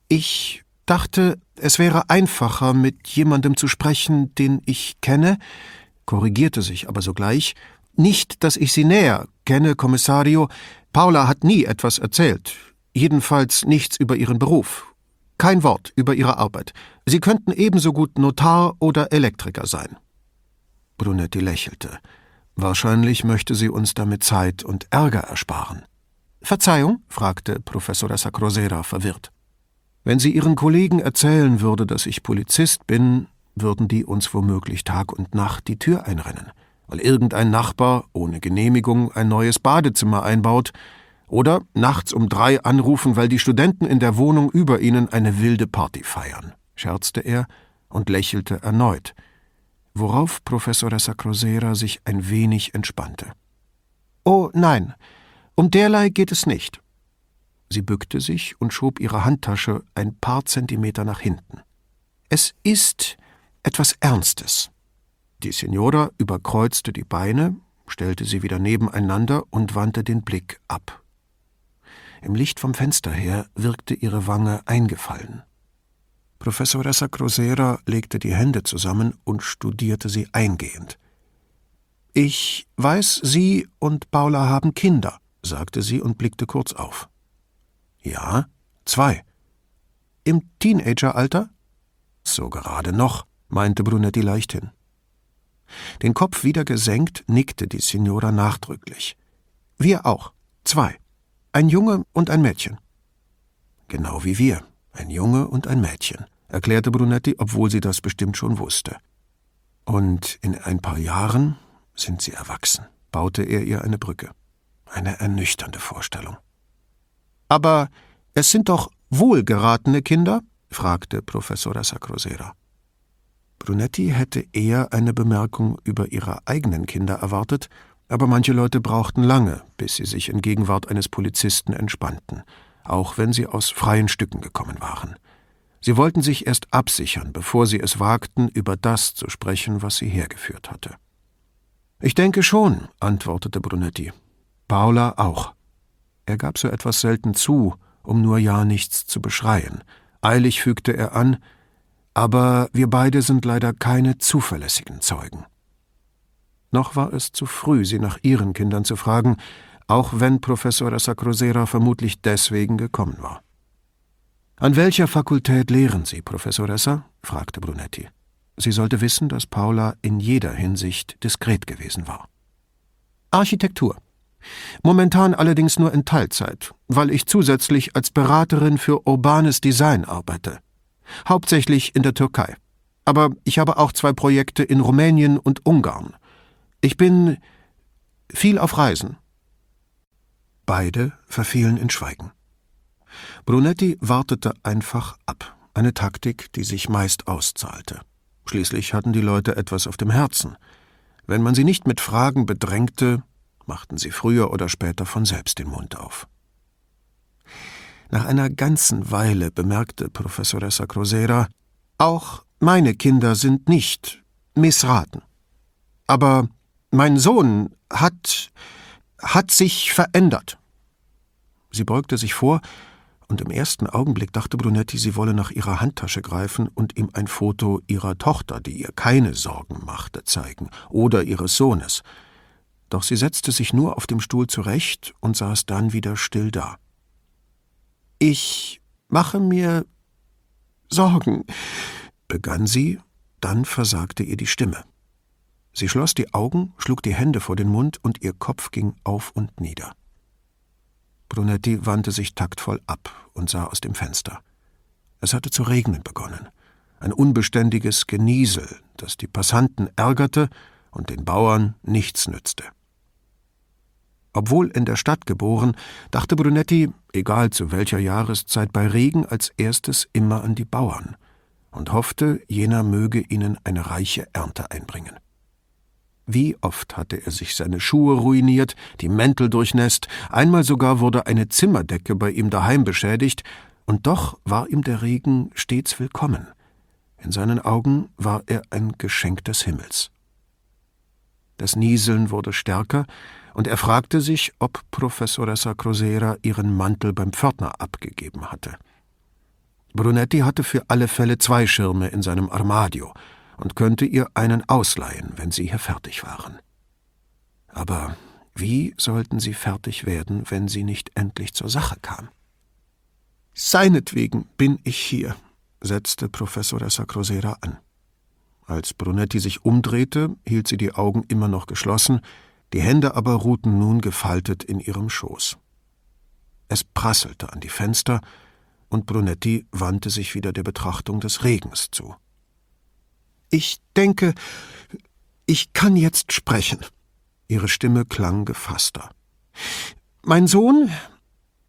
Ich dachte, es wäre einfacher, mit jemandem zu sprechen, den ich kenne, korrigierte sich aber sogleich nicht, dass ich Sie näher kenne, Kommissario, Paula hat nie etwas erzählt, jedenfalls nichts über ihren Beruf. Kein Wort über ihre Arbeit. Sie könnten ebenso gut Notar oder Elektriker sein. Brunetti lächelte. Wahrscheinlich möchte sie uns damit Zeit und Ärger ersparen. Verzeihung? fragte Professor Sacrosera verwirrt. Wenn sie ihren Kollegen erzählen würde, dass ich Polizist bin, würden die uns womöglich Tag und Nacht die Tür einrennen weil irgendein Nachbar ohne Genehmigung ein neues Badezimmer einbaut, oder nachts um drei anrufen, weil die Studenten in der Wohnung über ihnen eine wilde Party feiern, scherzte er und lächelte erneut, worauf Professor Sacrosera sich ein wenig entspannte. Oh nein, um derlei geht es nicht. Sie bückte sich und schob ihre Handtasche ein paar Zentimeter nach hinten. Es ist etwas Ernstes. Die Signora überkreuzte die Beine, stellte sie wieder nebeneinander und wandte den Blick ab. Im Licht vom Fenster her wirkte ihre Wange eingefallen. Professoressa Crosera legte die Hände zusammen und studierte sie eingehend. Ich weiß, Sie und Paula haben Kinder, sagte sie und blickte kurz auf. Ja, zwei. im Teenageralter? So gerade noch, meinte Brunetti leichthin. Den Kopf wieder gesenkt, nickte die Signora nachdrücklich. Wir auch. Zwei. Ein Junge und ein Mädchen. Genau wie wir. Ein Junge und ein Mädchen, erklärte Brunetti, obwohl sie das bestimmt schon wusste. Und in ein paar Jahren sind sie erwachsen, baute er ihr eine Brücke. Eine ernüchternde Vorstellung. Aber es sind doch wohlgeratene Kinder? fragte Professor Sacrosera. Brunetti hätte eher eine Bemerkung über ihre eigenen Kinder erwartet, aber manche Leute brauchten lange, bis sie sich in Gegenwart eines Polizisten entspannten, auch wenn sie aus freien Stücken gekommen waren. Sie wollten sich erst absichern, bevor sie es wagten, über das zu sprechen, was sie hergeführt hatte. Ich denke schon, antwortete Brunetti. Paula auch. Er gab so etwas selten zu, um nur ja nichts zu beschreien. Eilig fügte er an, aber wir beide sind leider keine zuverlässigen Zeugen. Noch war es zu früh, sie nach ihren Kindern zu fragen, auch wenn Professor Sacrosera vermutlich deswegen gekommen war. An welcher Fakultät lehren Sie, Professor Ressa? fragte Brunetti. Sie sollte wissen, dass Paula in jeder Hinsicht diskret gewesen war. Architektur. Momentan allerdings nur in Teilzeit, weil ich zusätzlich als Beraterin für urbanes Design arbeite. Hauptsächlich in der Türkei. Aber ich habe auch zwei Projekte in Rumänien und Ungarn. Ich bin viel auf Reisen. Beide verfielen in Schweigen. Brunetti wartete einfach ab, eine Taktik, die sich meist auszahlte. Schließlich hatten die Leute etwas auf dem Herzen. Wenn man sie nicht mit Fragen bedrängte, machten sie früher oder später von selbst den Mund auf. Nach einer ganzen Weile bemerkte Professoressa Crosera, auch meine Kinder sind nicht missraten. Aber mein Sohn hat, hat sich verändert. Sie beugte sich vor, und im ersten Augenblick dachte Brunetti, sie wolle nach ihrer Handtasche greifen und ihm ein Foto ihrer Tochter, die ihr keine Sorgen machte, zeigen, oder ihres Sohnes. Doch sie setzte sich nur auf dem Stuhl zurecht und saß dann wieder still da. Ich mache mir Sorgen, begann sie, dann versagte ihr die Stimme. Sie schloss die Augen, schlug die Hände vor den Mund und ihr Kopf ging auf und nieder. Brunetti wandte sich taktvoll ab und sah aus dem Fenster. Es hatte zu regnen begonnen. Ein unbeständiges Geniesel, das die Passanten ärgerte und den Bauern nichts nützte. Obwohl in der Stadt geboren, dachte Brunetti, egal zu welcher Jahreszeit, bei Regen als erstes immer an die Bauern und hoffte, jener möge ihnen eine reiche Ernte einbringen. Wie oft hatte er sich seine Schuhe ruiniert, die Mäntel durchnässt, einmal sogar wurde eine Zimmerdecke bei ihm daheim beschädigt, und doch war ihm der Regen stets willkommen. In seinen Augen war er ein Geschenk des Himmels. Das Nieseln wurde stärker, und er fragte sich, ob Professoressa Crosera ihren Mantel beim Pförtner abgegeben hatte. Brunetti hatte für alle Fälle zwei Schirme in seinem Armadio, und könnte ihr einen ausleihen, wenn sie hier fertig waren. Aber wie sollten sie fertig werden, wenn sie nicht endlich zur Sache kam? Seinetwegen bin ich hier, setzte Professor Sacrosera an. Als Brunetti sich umdrehte, hielt sie die Augen immer noch geschlossen, die Hände aber ruhten nun gefaltet in ihrem Schoß. Es prasselte an die Fenster, und Brunetti wandte sich wieder der Betrachtung des Regens zu. Ich denke, ich kann jetzt sprechen. Ihre Stimme klang gefasster. Mein Sohn,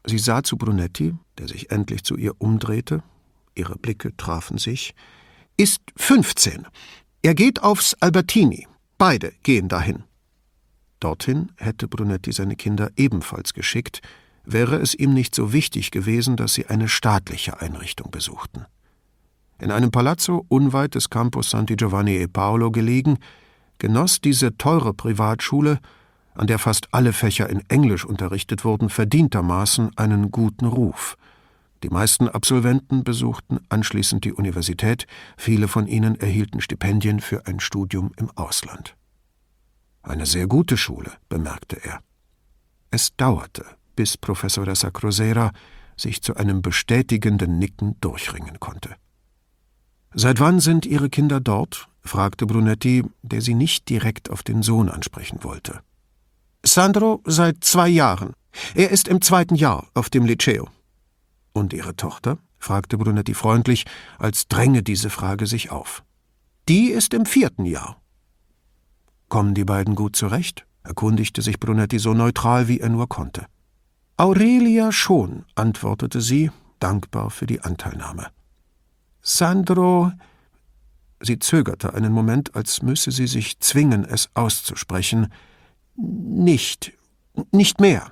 sie sah zu Brunetti, der sich endlich zu ihr umdrehte, ihre Blicke trafen sich, ist fünfzehn. Er geht aufs Albertini. Beide gehen dahin. Dorthin hätte Brunetti seine Kinder ebenfalls geschickt, wäre es ihm nicht so wichtig gewesen, dass sie eine staatliche Einrichtung besuchten. In einem Palazzo unweit des Campus Santi Giovanni e Paolo gelegen, genoss diese teure Privatschule, an der fast alle Fächer in Englisch unterrichtet wurden, verdientermaßen einen guten Ruf. Die meisten Absolventen besuchten anschließend die Universität, viele von ihnen erhielten Stipendien für ein Studium im Ausland. Eine sehr gute Schule, bemerkte er. Es dauerte, bis Professor Sacrosera sich zu einem bestätigenden Nicken durchringen konnte. Seit wann sind Ihre Kinder dort? fragte Brunetti, der sie nicht direkt auf den Sohn ansprechen wollte. Sandro seit zwei Jahren. Er ist im zweiten Jahr auf dem Liceo. Und Ihre Tochter? fragte Brunetti freundlich, als dränge diese Frage sich auf. Die ist im vierten Jahr. Kommen die beiden gut zurecht? erkundigte sich Brunetti so neutral, wie er nur konnte. Aurelia schon, antwortete sie, dankbar für die Anteilnahme. Sandro. Sie zögerte einen Moment, als müsse sie sich zwingen, es auszusprechen. Nicht. Nicht mehr.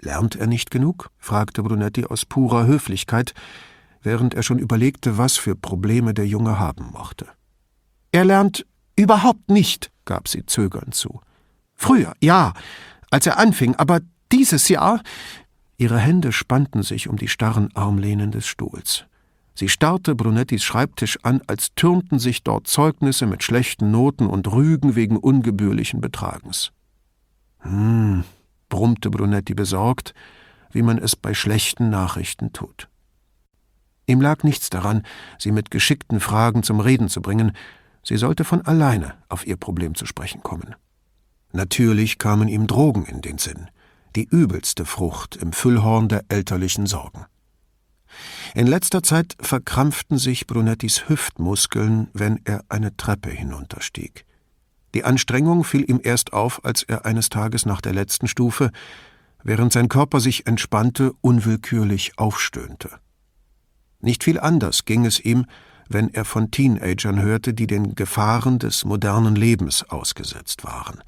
Lernt er nicht genug? fragte Brunetti aus purer Höflichkeit, während er schon überlegte, was für Probleme der Junge haben mochte. Er lernt überhaupt nicht, gab sie zögernd zu. Früher, ja, als er anfing, aber dieses Jahr. Ihre Hände spannten sich um die starren Armlehnen des Stuhls. Sie starrte Brunettis Schreibtisch an, als türmten sich dort Zeugnisse mit schlechten Noten und Rügen wegen ungebührlichen Betragens. Hm, brummte Brunetti besorgt, wie man es bei schlechten Nachrichten tut. Ihm lag nichts daran, sie mit geschickten Fragen zum Reden zu bringen, sie sollte von alleine auf ihr Problem zu sprechen kommen. Natürlich kamen ihm Drogen in den Sinn, die übelste Frucht im Füllhorn der elterlichen Sorgen. In letzter Zeit verkrampften sich Brunettis Hüftmuskeln, wenn er eine Treppe hinunterstieg. Die Anstrengung fiel ihm erst auf, als er eines Tages nach der letzten Stufe, während sein Körper sich entspannte, unwillkürlich aufstöhnte. Nicht viel anders ging es ihm, wenn er von Teenagern hörte, die den Gefahren des modernen Lebens ausgesetzt waren.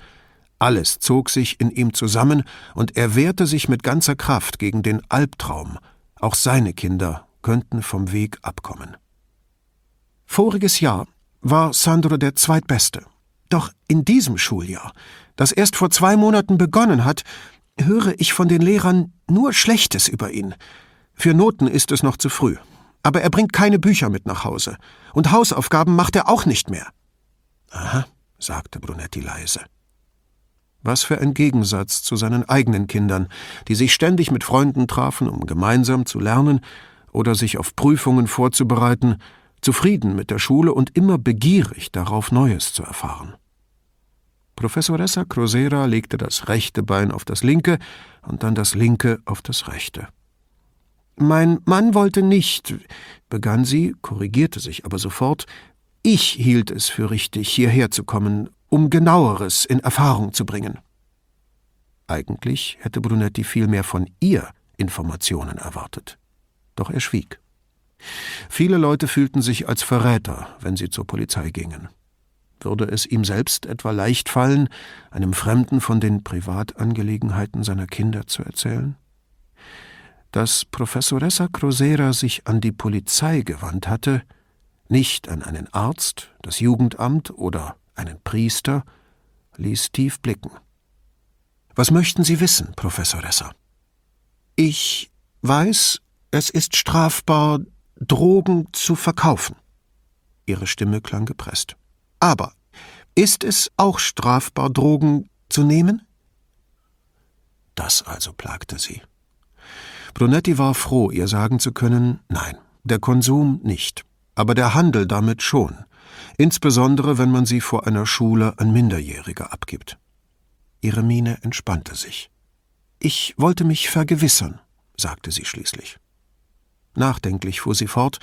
Alles zog sich in ihm zusammen, und er wehrte sich mit ganzer Kraft gegen den Albtraum, auch seine Kinder könnten vom Weg abkommen. Voriges Jahr war Sandro der Zweitbeste. Doch in diesem Schuljahr, das erst vor zwei Monaten begonnen hat, höre ich von den Lehrern nur Schlechtes über ihn. Für Noten ist es noch zu früh. Aber er bringt keine Bücher mit nach Hause. Und Hausaufgaben macht er auch nicht mehr. Aha, sagte Brunetti leise. Was für ein Gegensatz zu seinen eigenen Kindern, die sich ständig mit Freunden trafen, um gemeinsam zu lernen oder sich auf Prüfungen vorzubereiten, zufrieden mit der Schule und immer begierig darauf, Neues zu erfahren. Professoressa Crosera legte das rechte Bein auf das linke und dann das linke auf das rechte. Mein Mann wollte nicht, begann sie, korrigierte sich aber sofort, ich hielt es für richtig, hierher zu kommen, um genaueres in Erfahrung zu bringen. Eigentlich hätte Brunetti vielmehr von ihr Informationen erwartet. Doch er schwieg. Viele Leute fühlten sich als Verräter, wenn sie zur Polizei gingen. Würde es ihm selbst etwa leicht fallen, einem Fremden von den Privatangelegenheiten seiner Kinder zu erzählen? Dass Professoressa Crosera sich an die Polizei gewandt hatte, nicht an einen Arzt, das Jugendamt oder einen Priester, ließ tief blicken. Was möchten Sie wissen, Professoressa? Ich weiß, es ist strafbar, Drogen zu verkaufen. Ihre Stimme klang gepresst. Aber ist es auch strafbar, Drogen zu nehmen? Das also plagte sie. Brunetti war froh, ihr sagen zu können, nein, der Konsum nicht, aber der Handel damit schon, insbesondere wenn man sie vor einer Schule an Minderjährige abgibt. Ihre Miene entspannte sich. Ich wollte mich vergewissern, sagte sie schließlich. Nachdenklich fuhr sie fort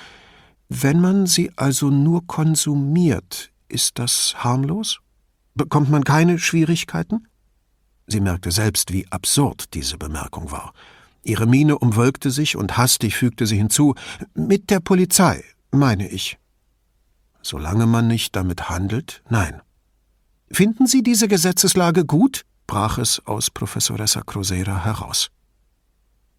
Wenn man sie also nur konsumiert, ist das harmlos? Bekommt man keine Schwierigkeiten? Sie merkte selbst, wie absurd diese Bemerkung war. Ihre Miene umwölkte sich und hastig fügte sie hinzu Mit der Polizei, meine ich. Solange man nicht damit handelt, nein. Finden Sie diese Gesetzeslage gut? brach es aus Professoressa Crosera heraus.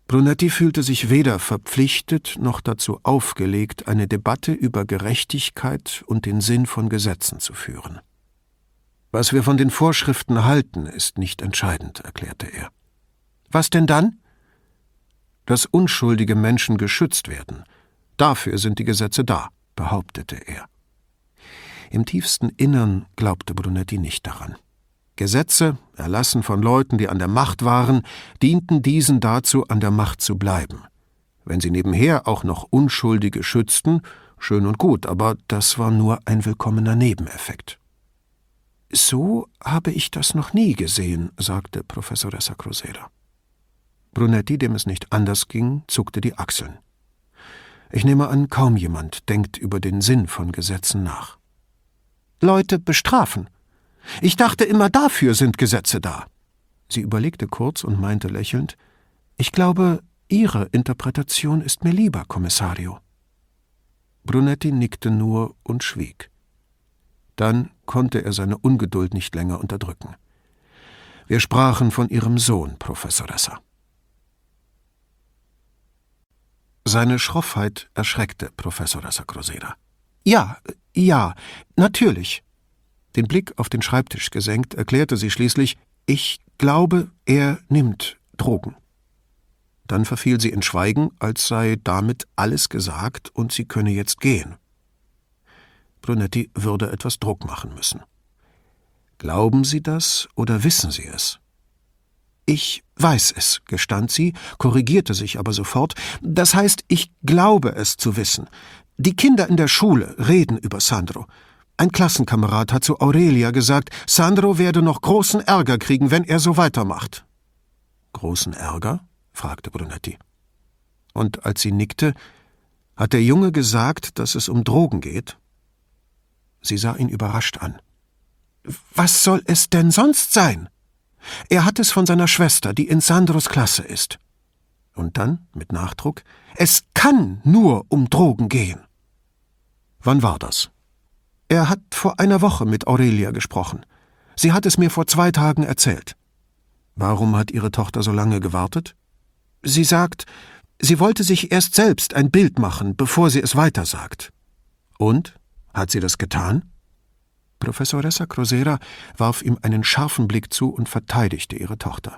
Brunetti fühlte sich weder verpflichtet noch dazu aufgelegt, eine Debatte über Gerechtigkeit und den Sinn von Gesetzen zu führen. Was wir von den Vorschriften halten, ist nicht entscheidend, erklärte er. Was denn dann? Dass unschuldige Menschen geschützt werden. Dafür sind die Gesetze da, behauptete er. Im tiefsten Innern glaubte Brunetti nicht daran. Gesetze, erlassen von Leuten, die an der Macht waren, dienten diesen dazu, an der Macht zu bleiben. Wenn sie nebenher auch noch Unschuldige schützten, schön und gut, aber das war nur ein willkommener Nebeneffekt. So habe ich das noch nie gesehen, sagte Professoressa Crosera. Brunetti, dem es nicht anders ging, zuckte die Achseln. Ich nehme an, kaum jemand denkt über den Sinn von Gesetzen nach. Leute bestrafen. Ich dachte immer, dafür sind Gesetze da. Sie überlegte kurz und meinte lächelnd, ich glaube, Ihre Interpretation ist mir lieber, Kommissario. Brunetti nickte nur und schwieg. Dann konnte er seine Ungeduld nicht länger unterdrücken. Wir sprachen von Ihrem Sohn, Professoressa. Seine Schroffheit erschreckte Professoressa Crosera. Ja, ja, natürlich. Den Blick auf den Schreibtisch gesenkt, erklärte sie schließlich, ich glaube, er nimmt Drogen. Dann verfiel sie in Schweigen, als sei damit alles gesagt und sie könne jetzt gehen. Brunetti würde etwas Druck machen müssen. Glauben Sie das oder wissen Sie es? Ich weiß es, gestand sie, korrigierte sich aber sofort. Das heißt, ich glaube es zu wissen. Die Kinder in der Schule reden über Sandro. Ein Klassenkamerad hat zu Aurelia gesagt, Sandro werde noch großen Ärger kriegen, wenn er so weitermacht. Großen Ärger? fragte Brunetti. Und als sie nickte, hat der Junge gesagt, dass es um Drogen geht? Sie sah ihn überrascht an. Was soll es denn sonst sein? Er hat es von seiner Schwester, die in Sandros Klasse ist. Und dann, mit Nachdruck, es kann nur um Drogen gehen. Wann war das? Er hat vor einer Woche mit Aurelia gesprochen. Sie hat es mir vor zwei Tagen erzählt. Warum hat Ihre Tochter so lange gewartet? Sie sagt, sie wollte sich erst selbst ein Bild machen, bevor sie es weitersagt. Und? Hat sie das getan? Professoressa Crosera warf ihm einen scharfen Blick zu und verteidigte ihre Tochter.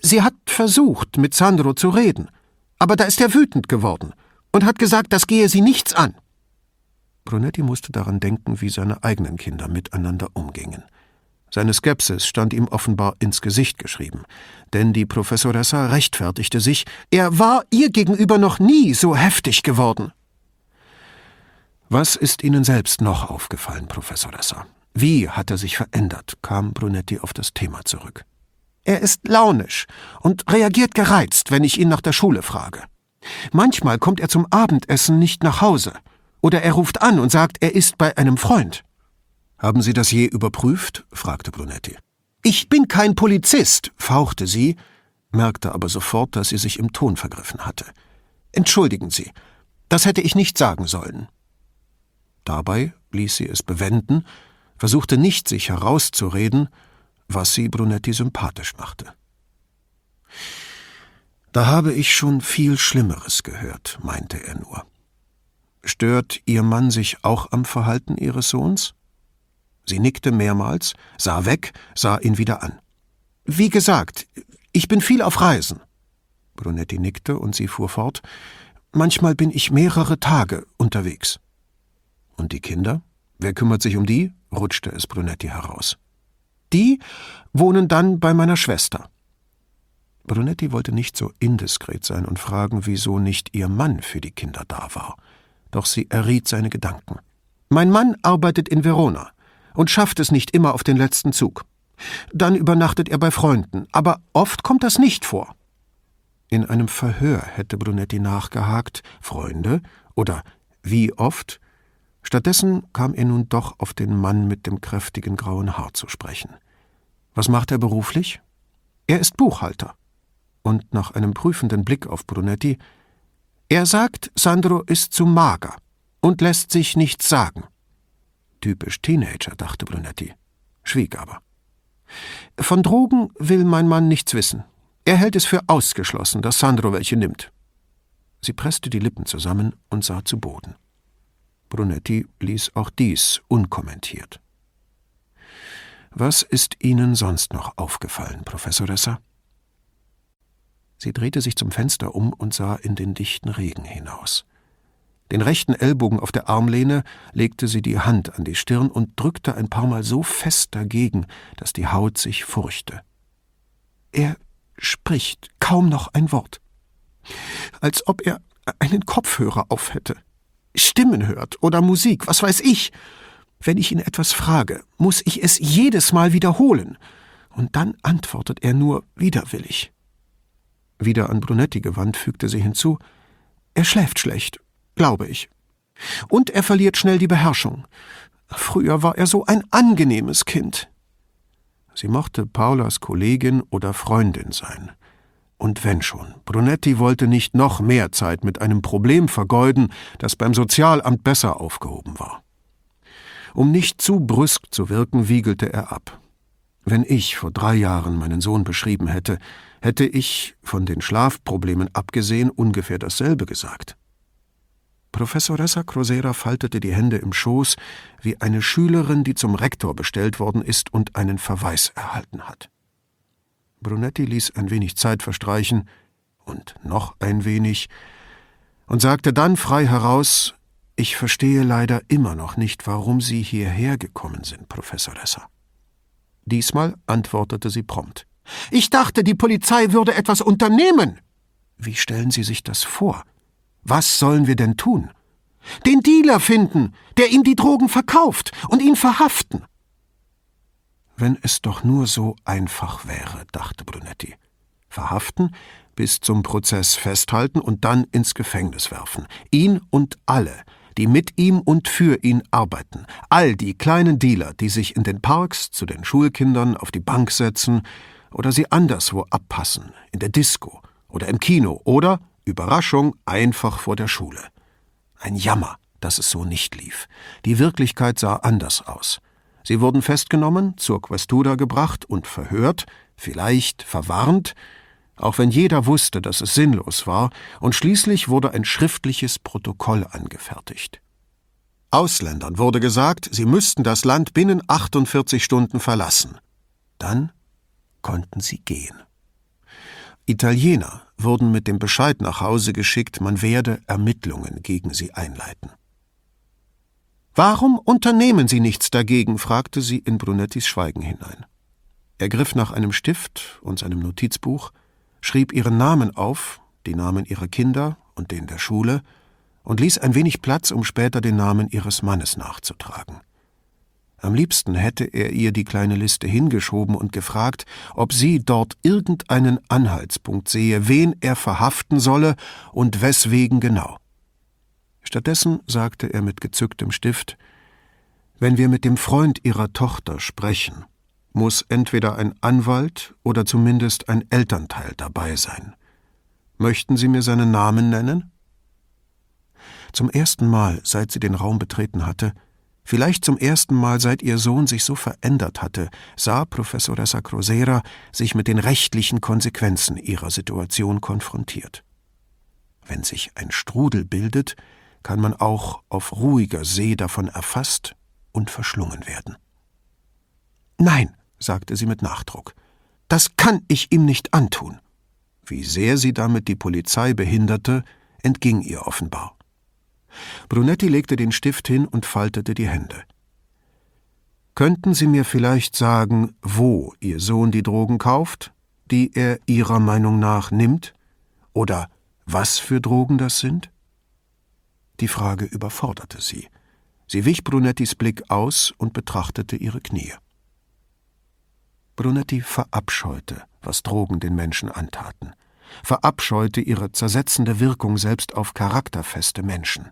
Sie hat versucht, mit Sandro zu reden, aber da ist er wütend geworden und hat gesagt, das gehe sie nichts an. Brunetti musste daran denken, wie seine eigenen Kinder miteinander umgingen. Seine Skepsis stand ihm offenbar ins Gesicht geschrieben, denn die Professoressa rechtfertigte sich, er war ihr gegenüber noch nie so heftig geworden. Was ist Ihnen selbst noch aufgefallen, Professor Lesser? Wie hat er sich verändert? kam Brunetti auf das Thema zurück. Er ist launisch und reagiert gereizt, wenn ich ihn nach der Schule frage. Manchmal kommt er zum Abendessen nicht nach Hause. Oder er ruft an und sagt, er ist bei einem Freund. Haben Sie das je überprüft? fragte Brunetti. Ich bin kein Polizist, fauchte sie, merkte aber sofort, dass sie sich im Ton vergriffen hatte. Entschuldigen Sie, das hätte ich nicht sagen sollen. Dabei ließ sie es bewenden, versuchte nicht, sich herauszureden, was sie Brunetti sympathisch machte. Da habe ich schon viel Schlimmeres gehört, meinte er nur. Stört Ihr Mann sich auch am Verhalten Ihres Sohns? Sie nickte mehrmals, sah weg, sah ihn wieder an. Wie gesagt, ich bin viel auf Reisen. Brunetti nickte und sie fuhr fort. Manchmal bin ich mehrere Tage unterwegs. Und die Kinder? Wer kümmert sich um die? rutschte es Brunetti heraus. Die wohnen dann bei meiner Schwester. Brunetti wollte nicht so indiskret sein und fragen, wieso nicht ihr Mann für die Kinder da war. Doch sie erriet seine Gedanken. Mein Mann arbeitet in Verona und schafft es nicht immer auf den letzten Zug. Dann übernachtet er bei Freunden, aber oft kommt das nicht vor. In einem Verhör hätte Brunetti nachgehakt, Freunde oder wie oft, Stattdessen kam er nun doch auf den Mann mit dem kräftigen grauen Haar zu sprechen. Was macht er beruflich? Er ist Buchhalter. Und nach einem prüfenden Blick auf Brunetti Er sagt, Sandro ist zu mager und lässt sich nichts sagen. Typisch Teenager, dachte Brunetti, schwieg aber. Von Drogen will mein Mann nichts wissen. Er hält es für ausgeschlossen, dass Sandro welche nimmt. Sie presste die Lippen zusammen und sah zu Boden. Brunetti ließ auch dies unkommentiert. Was ist Ihnen sonst noch aufgefallen, Professoressa? Sie drehte sich zum Fenster um und sah in den dichten Regen hinaus. Den rechten Ellbogen auf der Armlehne legte sie die Hand an die Stirn und drückte ein paar Mal so fest dagegen, dass die Haut sich furchte. Er spricht kaum noch ein Wort. Als ob er einen Kopfhörer aufhätte, Stimmen hört oder Musik, was weiß ich. Wenn ich ihn etwas frage, muss ich es jedes Mal wiederholen, und dann antwortet er nur widerwillig. Wieder an Brunetti gewandt, fügte sie hinzu Er schläft schlecht, glaube ich. Und er verliert schnell die Beherrschung. Früher war er so ein angenehmes Kind. Sie mochte Paulas Kollegin oder Freundin sein. Und wenn schon, Brunetti wollte nicht noch mehr Zeit mit einem Problem vergeuden, das beim Sozialamt besser aufgehoben war. Um nicht zu brüsk zu wirken, wiegelte er ab. Wenn ich vor drei Jahren meinen Sohn beschrieben hätte, hätte ich, von den Schlafproblemen abgesehen, ungefähr dasselbe gesagt. Professoressa Crosera faltete die Hände im Schoß, wie eine Schülerin, die zum Rektor bestellt worden ist und einen Verweis erhalten hat. Brunetti ließ ein wenig Zeit verstreichen und noch ein wenig und sagte dann frei heraus: Ich verstehe leider immer noch nicht, warum Sie hierher gekommen sind, Professoressa. Diesmal antwortete sie prompt: Ich dachte, die Polizei würde etwas unternehmen. Wie stellen Sie sich das vor? Was sollen wir denn tun? Den Dealer finden, der ihm die Drogen verkauft, und ihn verhaften. Wenn es doch nur so einfach wäre, dachte Brunetti. Verhaften, bis zum Prozess festhalten und dann ins Gefängnis werfen. Ihn und alle, die mit ihm und für ihn arbeiten. All die kleinen Dealer, die sich in den Parks zu den Schulkindern auf die Bank setzen oder sie anderswo abpassen, in der Disco oder im Kino oder Überraschung einfach vor der Schule. Ein Jammer, dass es so nicht lief. Die Wirklichkeit sah anders aus. Sie wurden festgenommen, zur Questura gebracht und verhört, vielleicht verwarnt, auch wenn jeder wusste, dass es sinnlos war, und schließlich wurde ein schriftliches Protokoll angefertigt. Ausländern wurde gesagt, sie müssten das Land binnen 48 Stunden verlassen. Dann konnten sie gehen. Italiener wurden mit dem Bescheid nach Hause geschickt, man werde Ermittlungen gegen sie einleiten. Warum unternehmen Sie nichts dagegen? fragte sie in Brunettis Schweigen hinein. Er griff nach einem Stift und seinem Notizbuch, schrieb ihren Namen auf, die Namen ihrer Kinder und den der Schule, und ließ ein wenig Platz, um später den Namen ihres Mannes nachzutragen. Am liebsten hätte er ihr die kleine Liste hingeschoben und gefragt, ob sie dort irgendeinen Anhaltspunkt sehe, wen er verhaften solle und weswegen genau. Stattdessen sagte er mit gezücktem Stift Wenn wir mit dem Freund Ihrer Tochter sprechen, muss entweder ein Anwalt oder zumindest ein Elternteil dabei sein. Möchten Sie mir seinen Namen nennen? Zum ersten Mal, seit sie den Raum betreten hatte, Vielleicht zum ersten Mal seit ihr Sohn sich so verändert hatte, sah Professoressa Crosera sich mit den rechtlichen Konsequenzen ihrer Situation konfrontiert. Wenn sich ein Strudel bildet, kann man auch auf ruhiger See davon erfasst und verschlungen werden. Nein, sagte sie mit Nachdruck, das kann ich ihm nicht antun. Wie sehr sie damit die Polizei behinderte, entging ihr offenbar. Brunetti legte den Stift hin und faltete die Hände. Könnten Sie mir vielleicht sagen, wo Ihr Sohn die Drogen kauft, die er Ihrer Meinung nach nimmt? Oder was für Drogen das sind? Die Frage überforderte sie. Sie wich Brunettis Blick aus und betrachtete ihre Knie. Brunetti verabscheute, was Drogen den Menschen antaten, verabscheute ihre zersetzende Wirkung selbst auf charakterfeste Menschen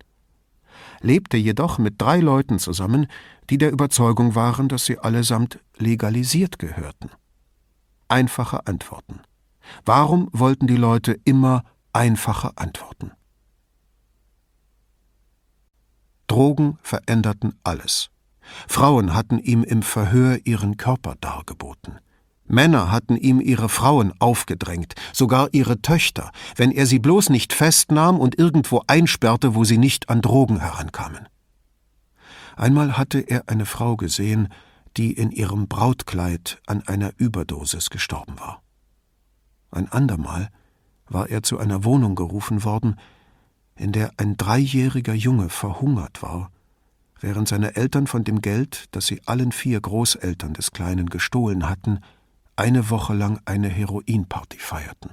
lebte jedoch mit drei Leuten zusammen, die der Überzeugung waren, dass sie allesamt legalisiert gehörten. Einfache Antworten. Warum wollten die Leute immer einfache Antworten? Drogen veränderten alles. Frauen hatten ihm im Verhör ihren Körper dargeboten. Männer hatten ihm ihre Frauen aufgedrängt, sogar ihre Töchter, wenn er sie bloß nicht festnahm und irgendwo einsperrte, wo sie nicht an Drogen herankamen. Einmal hatte er eine Frau gesehen, die in ihrem Brautkleid an einer Überdosis gestorben war. Ein andermal war er zu einer Wohnung gerufen worden, in der ein dreijähriger Junge verhungert war, während seine Eltern von dem Geld, das sie allen vier Großeltern des Kleinen gestohlen hatten, eine Woche lang eine Heroinparty feierten.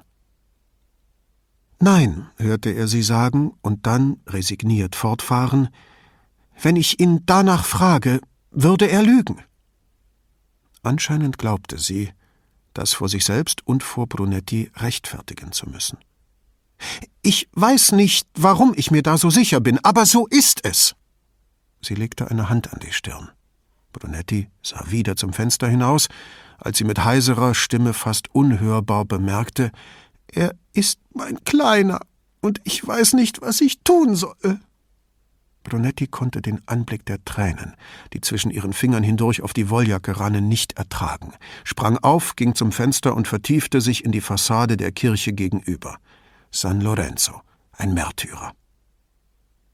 Nein, hörte er sie sagen und dann resigniert fortfahren, wenn ich ihn danach frage, würde er lügen. Anscheinend glaubte sie, das vor sich selbst und vor Brunetti rechtfertigen zu müssen. Ich weiß nicht, warum ich mir da so sicher bin, aber so ist es. Sie legte eine Hand an die Stirn. Brunetti sah wieder zum Fenster hinaus, als sie mit heiserer Stimme fast unhörbar bemerkte, er ist mein Kleiner, und ich weiß nicht, was ich tun soll. Brunetti konnte den Anblick der Tränen, die zwischen ihren Fingern hindurch auf die Wolljacke rannen, nicht ertragen, sprang auf, ging zum Fenster und vertiefte sich in die Fassade der Kirche gegenüber. San Lorenzo, ein Märtyrer.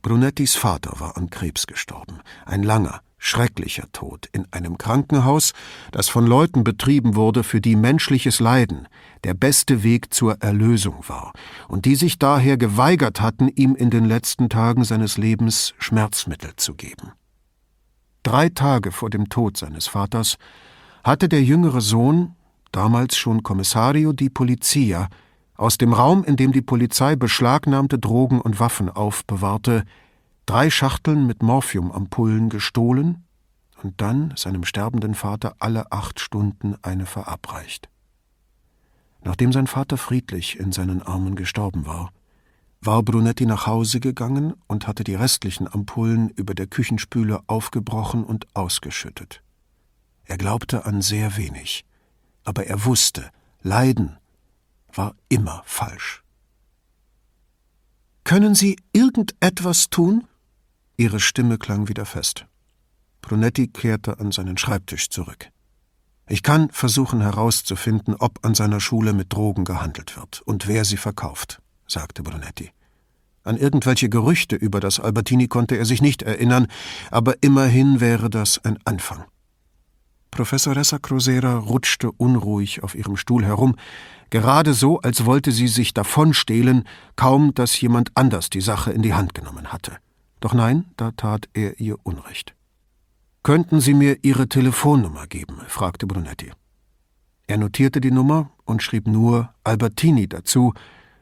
Brunettis Vater war an Krebs gestorben, ein langer, schrecklicher Tod in einem Krankenhaus, das von Leuten betrieben wurde, für die menschliches Leiden der beste Weg zur Erlösung war und die sich daher geweigert hatten, ihm in den letzten Tagen seines Lebens Schmerzmittel zu geben. Drei Tage vor dem Tod seines Vaters hatte der jüngere Sohn, damals schon Kommissario di Polizia, aus dem Raum, in dem die Polizei beschlagnahmte Drogen und Waffen aufbewahrte, drei Schachteln mit Morphiumampullen gestohlen und dann seinem sterbenden Vater alle acht Stunden eine verabreicht. Nachdem sein Vater friedlich in seinen Armen gestorben war, war Brunetti nach Hause gegangen und hatte die restlichen Ampullen über der Küchenspüle aufgebrochen und ausgeschüttet. Er glaubte an sehr wenig, aber er wusste, Leiden war immer falsch. Können Sie irgendetwas tun? Ihre Stimme klang wieder fest. Brunetti kehrte an seinen Schreibtisch zurück. Ich kann versuchen herauszufinden, ob an seiner Schule mit Drogen gehandelt wird und wer sie verkauft, sagte Brunetti. An irgendwelche Gerüchte über das Albertini konnte er sich nicht erinnern, aber immerhin wäre das ein Anfang. Professoressa Crosera rutschte unruhig auf ihrem Stuhl herum, gerade so, als wollte sie sich davonstehlen, kaum dass jemand anders die Sache in die Hand genommen hatte. Doch nein, da tat er ihr Unrecht. Könnten Sie mir Ihre Telefonnummer geben? fragte Brunetti. Er notierte die Nummer und schrieb nur Albertini dazu,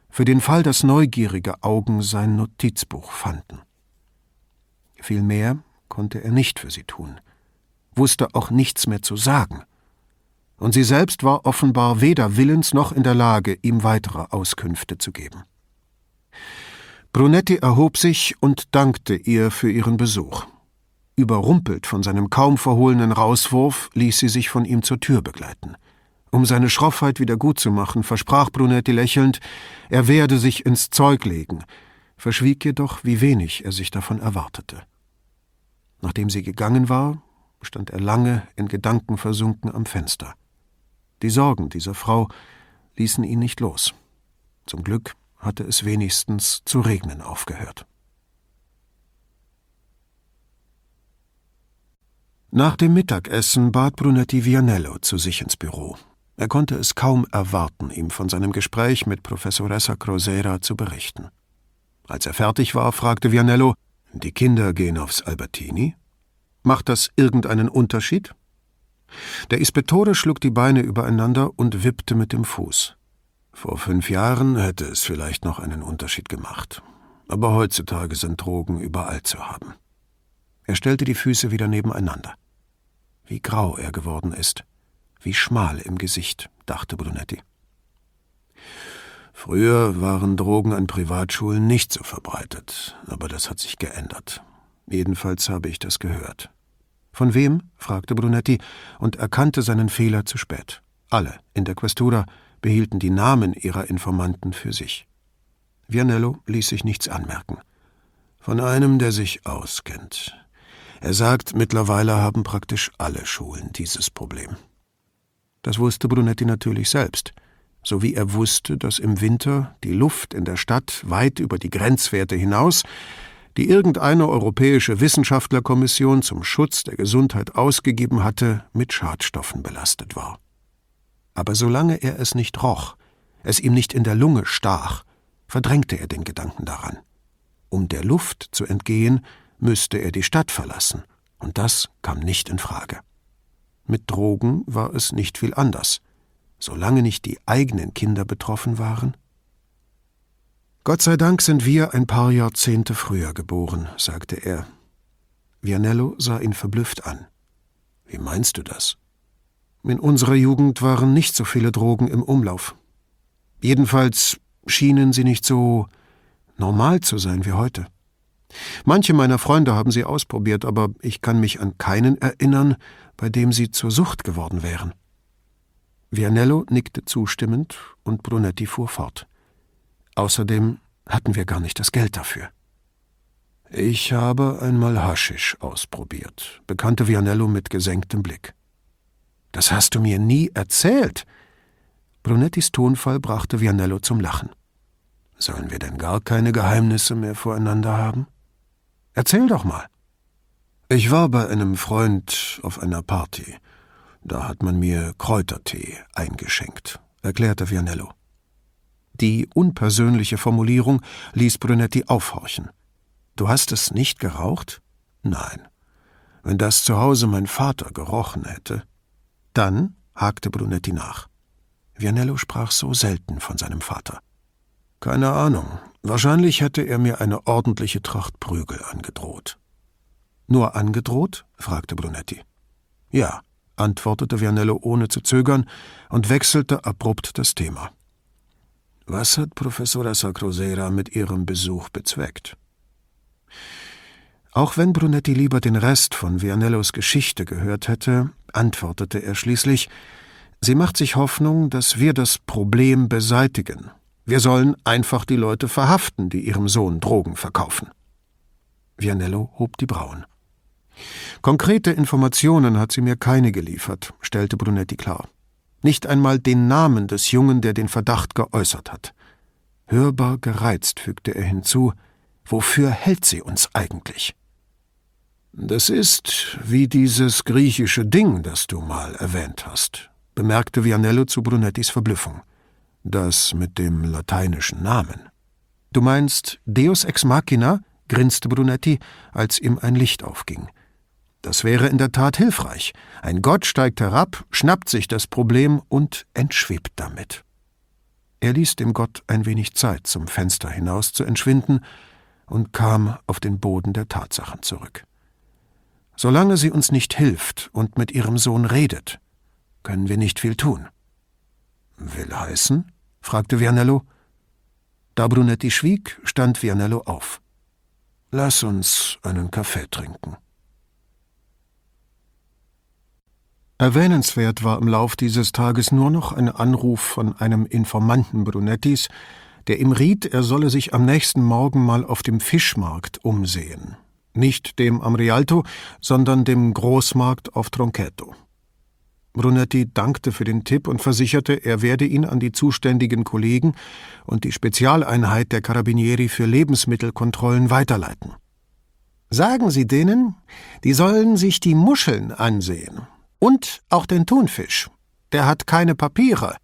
für den Fall, dass neugierige Augen sein Notizbuch fanden. Viel mehr konnte er nicht für sie tun, wusste auch nichts mehr zu sagen. Und sie selbst war offenbar weder willens noch in der Lage, ihm weitere Auskünfte zu geben. Brunetti erhob sich und dankte ihr für ihren Besuch. Überrumpelt von seinem kaum verhohlenen Rauswurf ließ sie sich von ihm zur Tür begleiten. Um seine Schroffheit wieder gutzumachen, versprach Brunetti lächelnd, er werde sich ins Zeug legen, verschwieg jedoch, wie wenig er sich davon erwartete. Nachdem sie gegangen war, stand er lange in Gedanken versunken am Fenster. Die Sorgen dieser Frau ließen ihn nicht los. Zum Glück hatte es wenigstens zu regnen aufgehört. Nach dem Mittagessen bat Brunetti Vianello zu sich ins Büro. Er konnte es kaum erwarten, ihm von seinem Gespräch mit Professoressa Crosera zu berichten. Als er fertig war, fragte Vianello: Die Kinder gehen aufs Albertini? Macht das irgendeinen Unterschied? Der Ispettore schlug die Beine übereinander und wippte mit dem Fuß. Vor fünf Jahren hätte es vielleicht noch einen Unterschied gemacht. Aber heutzutage sind Drogen überall zu haben. Er stellte die Füße wieder nebeneinander. Wie grau er geworden ist, wie schmal im Gesicht, dachte Brunetti. Früher waren Drogen an Privatschulen nicht so verbreitet, aber das hat sich geändert. Jedenfalls habe ich das gehört. Von wem? fragte Brunetti und erkannte seinen Fehler zu spät. Alle in der Questura behielten die Namen ihrer Informanten für sich. Vianello ließ sich nichts anmerken. Von einem, der sich auskennt. Er sagt, mittlerweile haben praktisch alle Schulen dieses Problem. Das wusste Brunetti natürlich selbst, so wie er wusste, dass im Winter die Luft in der Stadt weit über die Grenzwerte hinaus, die irgendeine europäische Wissenschaftlerkommission zum Schutz der Gesundheit ausgegeben hatte, mit Schadstoffen belastet war aber solange er es nicht roch, es ihm nicht in der Lunge stach, verdrängte er den Gedanken daran. Um der Luft zu entgehen, müsste er die Stadt verlassen, und das kam nicht in Frage. Mit Drogen war es nicht viel anders, solange nicht die eigenen Kinder betroffen waren. Gott sei Dank sind wir ein paar Jahrzehnte früher geboren, sagte er. Vianello sah ihn verblüfft an. Wie meinst du das? In unserer Jugend waren nicht so viele Drogen im Umlauf. Jedenfalls schienen sie nicht so normal zu sein wie heute. Manche meiner Freunde haben sie ausprobiert, aber ich kann mich an keinen erinnern, bei dem sie zur Sucht geworden wären. Vianello nickte zustimmend und Brunetti fuhr fort. Außerdem hatten wir gar nicht das Geld dafür. Ich habe einmal Haschisch ausprobiert, bekannte Vianello mit gesenktem Blick. Das hast du mir nie erzählt. Brunettis Tonfall brachte Vianello zum Lachen. Sollen wir denn gar keine Geheimnisse mehr voreinander haben? Erzähl doch mal. Ich war bei einem Freund auf einer Party. Da hat man mir Kräutertee eingeschenkt, erklärte Vianello. Die unpersönliche Formulierung ließ Brunetti aufhorchen. Du hast es nicht geraucht? Nein. Wenn das zu Hause mein Vater gerochen hätte. Dann hakte Brunetti nach. Vianello sprach so selten von seinem Vater. Keine Ahnung. Wahrscheinlich hätte er mir eine ordentliche Tracht Prügel angedroht. Nur angedroht? fragte Brunetti. Ja, antwortete Vianello ohne zu zögern und wechselte abrupt das Thema. Was hat Professora Sacrosera mit ihrem Besuch bezweckt? Auch wenn Brunetti lieber den Rest von Vianellos Geschichte gehört hätte, antwortete er schließlich, sie macht sich Hoffnung, dass wir das Problem beseitigen wir sollen einfach die Leute verhaften, die ihrem Sohn Drogen verkaufen. Vianello hob die Brauen. Konkrete Informationen hat sie mir keine geliefert, stellte Brunetti klar. Nicht einmal den Namen des Jungen, der den Verdacht geäußert hat. Hörbar gereizt fügte er hinzu, wofür hält sie uns eigentlich? Das ist wie dieses griechische Ding, das du mal erwähnt hast, bemerkte Vianello zu Brunettis Verblüffung. Das mit dem lateinischen Namen. Du meinst Deus ex machina? grinste Brunetti, als ihm ein Licht aufging. Das wäre in der Tat hilfreich. Ein Gott steigt herab, schnappt sich das Problem und entschwebt damit. Er ließ dem Gott ein wenig Zeit, zum Fenster hinaus zu entschwinden, und kam auf den Boden der Tatsachen zurück. Solange sie uns nicht hilft und mit ihrem Sohn redet, können wir nicht viel tun. Will heißen? fragte Vianello. Da Brunetti schwieg, stand Vianello auf. Lass uns einen Kaffee trinken. Erwähnenswert war im Lauf dieses Tages nur noch ein Anruf von einem Informanten Brunettis, der ihm riet, er solle sich am nächsten Morgen mal auf dem Fischmarkt umsehen. Nicht dem am Rialto, sondern dem Großmarkt auf Tronchetto. Brunetti dankte für den Tipp und versicherte, er werde ihn an die zuständigen Kollegen und die Spezialeinheit der Carabinieri für Lebensmittelkontrollen weiterleiten. Sagen Sie denen, die sollen sich die Muscheln ansehen. Und auch den Thunfisch. Der hat keine Papiere,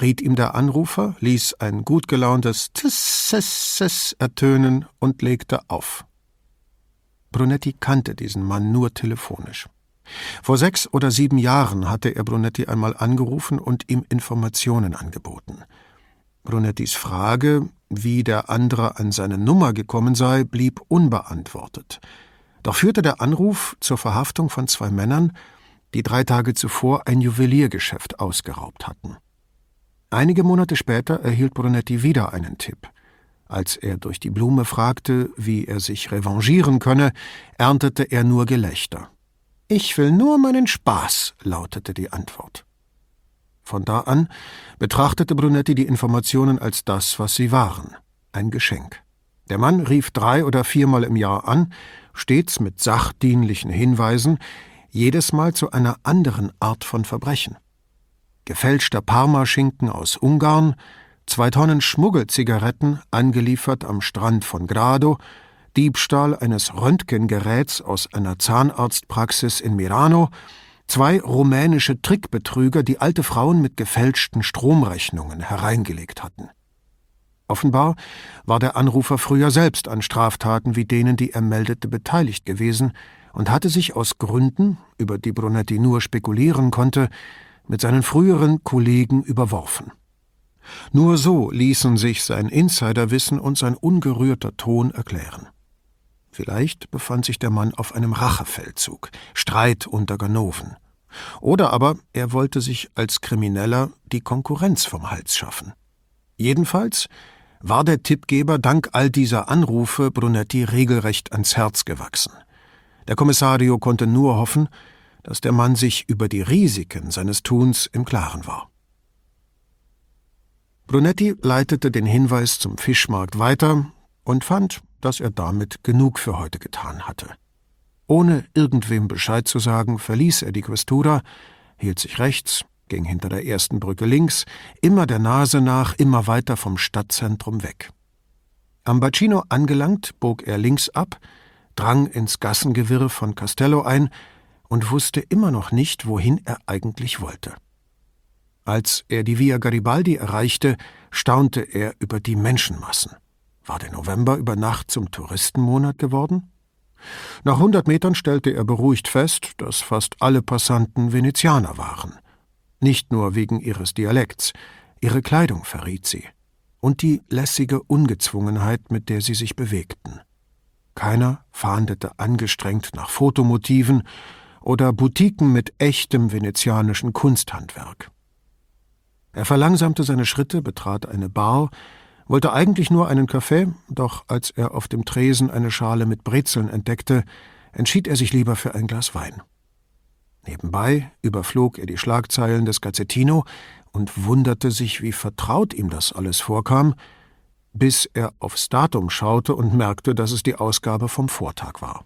riet ihm der Anrufer, ließ ein gut gelauntes Tss ertönen und legte auf. Brunetti kannte diesen Mann nur telefonisch. Vor sechs oder sieben Jahren hatte er Brunetti einmal angerufen und ihm Informationen angeboten. Brunettis Frage, wie der andere an seine Nummer gekommen sei, blieb unbeantwortet. Doch führte der Anruf zur Verhaftung von zwei Männern, die drei Tage zuvor ein Juweliergeschäft ausgeraubt hatten. Einige Monate später erhielt Brunetti wieder einen Tipp. Als er durch die Blume fragte, wie er sich revanchieren könne, erntete er nur Gelächter. Ich will nur meinen Spaß, lautete die Antwort. Von da an betrachtete Brunetti die Informationen als das, was sie waren, ein Geschenk. Der Mann rief drei oder viermal im Jahr an, stets mit sachdienlichen Hinweisen, jedes Mal zu einer anderen Art von Verbrechen. Gefälschter Parmaschinken aus Ungarn, zwei Tonnen Schmuggelzigaretten, angeliefert am Strand von Grado, Diebstahl eines Röntgengeräts aus einer Zahnarztpraxis in Mirano, zwei rumänische Trickbetrüger, die alte Frauen mit gefälschten Stromrechnungen hereingelegt hatten. Offenbar war der Anrufer früher selbst an Straftaten wie denen, die er meldete, beteiligt gewesen und hatte sich aus Gründen, über die Brunetti nur spekulieren konnte, mit seinen früheren Kollegen überworfen. Nur so ließen sich sein Insiderwissen und sein ungerührter Ton erklären. Vielleicht befand sich der Mann auf einem Rachefeldzug, Streit unter Ganoven. Oder aber er wollte sich als Krimineller die Konkurrenz vom Hals schaffen. Jedenfalls war der Tippgeber dank all dieser Anrufe Brunetti regelrecht ans Herz gewachsen. Der Kommissario konnte nur hoffen, dass der Mann sich über die Risiken seines Tuns im Klaren war. Brunetti leitete den Hinweis zum Fischmarkt weiter und fand, dass er damit genug für heute getan hatte. Ohne irgendwem Bescheid zu sagen, verließ er die Questura, hielt sich rechts, ging hinter der ersten Brücke links, immer der Nase nach, immer weiter vom Stadtzentrum weg. Am Bacino angelangt, bog er links ab, drang ins Gassengewirr von Castello ein und wusste immer noch nicht, wohin er eigentlich wollte. Als er die Via Garibaldi erreichte, staunte er über die Menschenmassen. War der November über Nacht zum Touristenmonat geworden? Nach hundert Metern stellte er beruhigt fest, dass fast alle Passanten Venezianer waren. Nicht nur wegen ihres Dialekts, ihre Kleidung verriet sie. Und die lässige Ungezwungenheit, mit der sie sich bewegten. Keiner fahndete angestrengt nach Fotomotiven oder Boutiquen mit echtem venezianischen Kunsthandwerk. Er verlangsamte seine Schritte, betrat eine Bar, wollte eigentlich nur einen Kaffee, doch als er auf dem Tresen eine Schale mit Brezeln entdeckte, entschied er sich lieber für ein Glas Wein. Nebenbei überflog er die Schlagzeilen des Gazzettino und wunderte sich, wie vertraut ihm das alles vorkam, bis er aufs Datum schaute und merkte, dass es die Ausgabe vom Vortag war.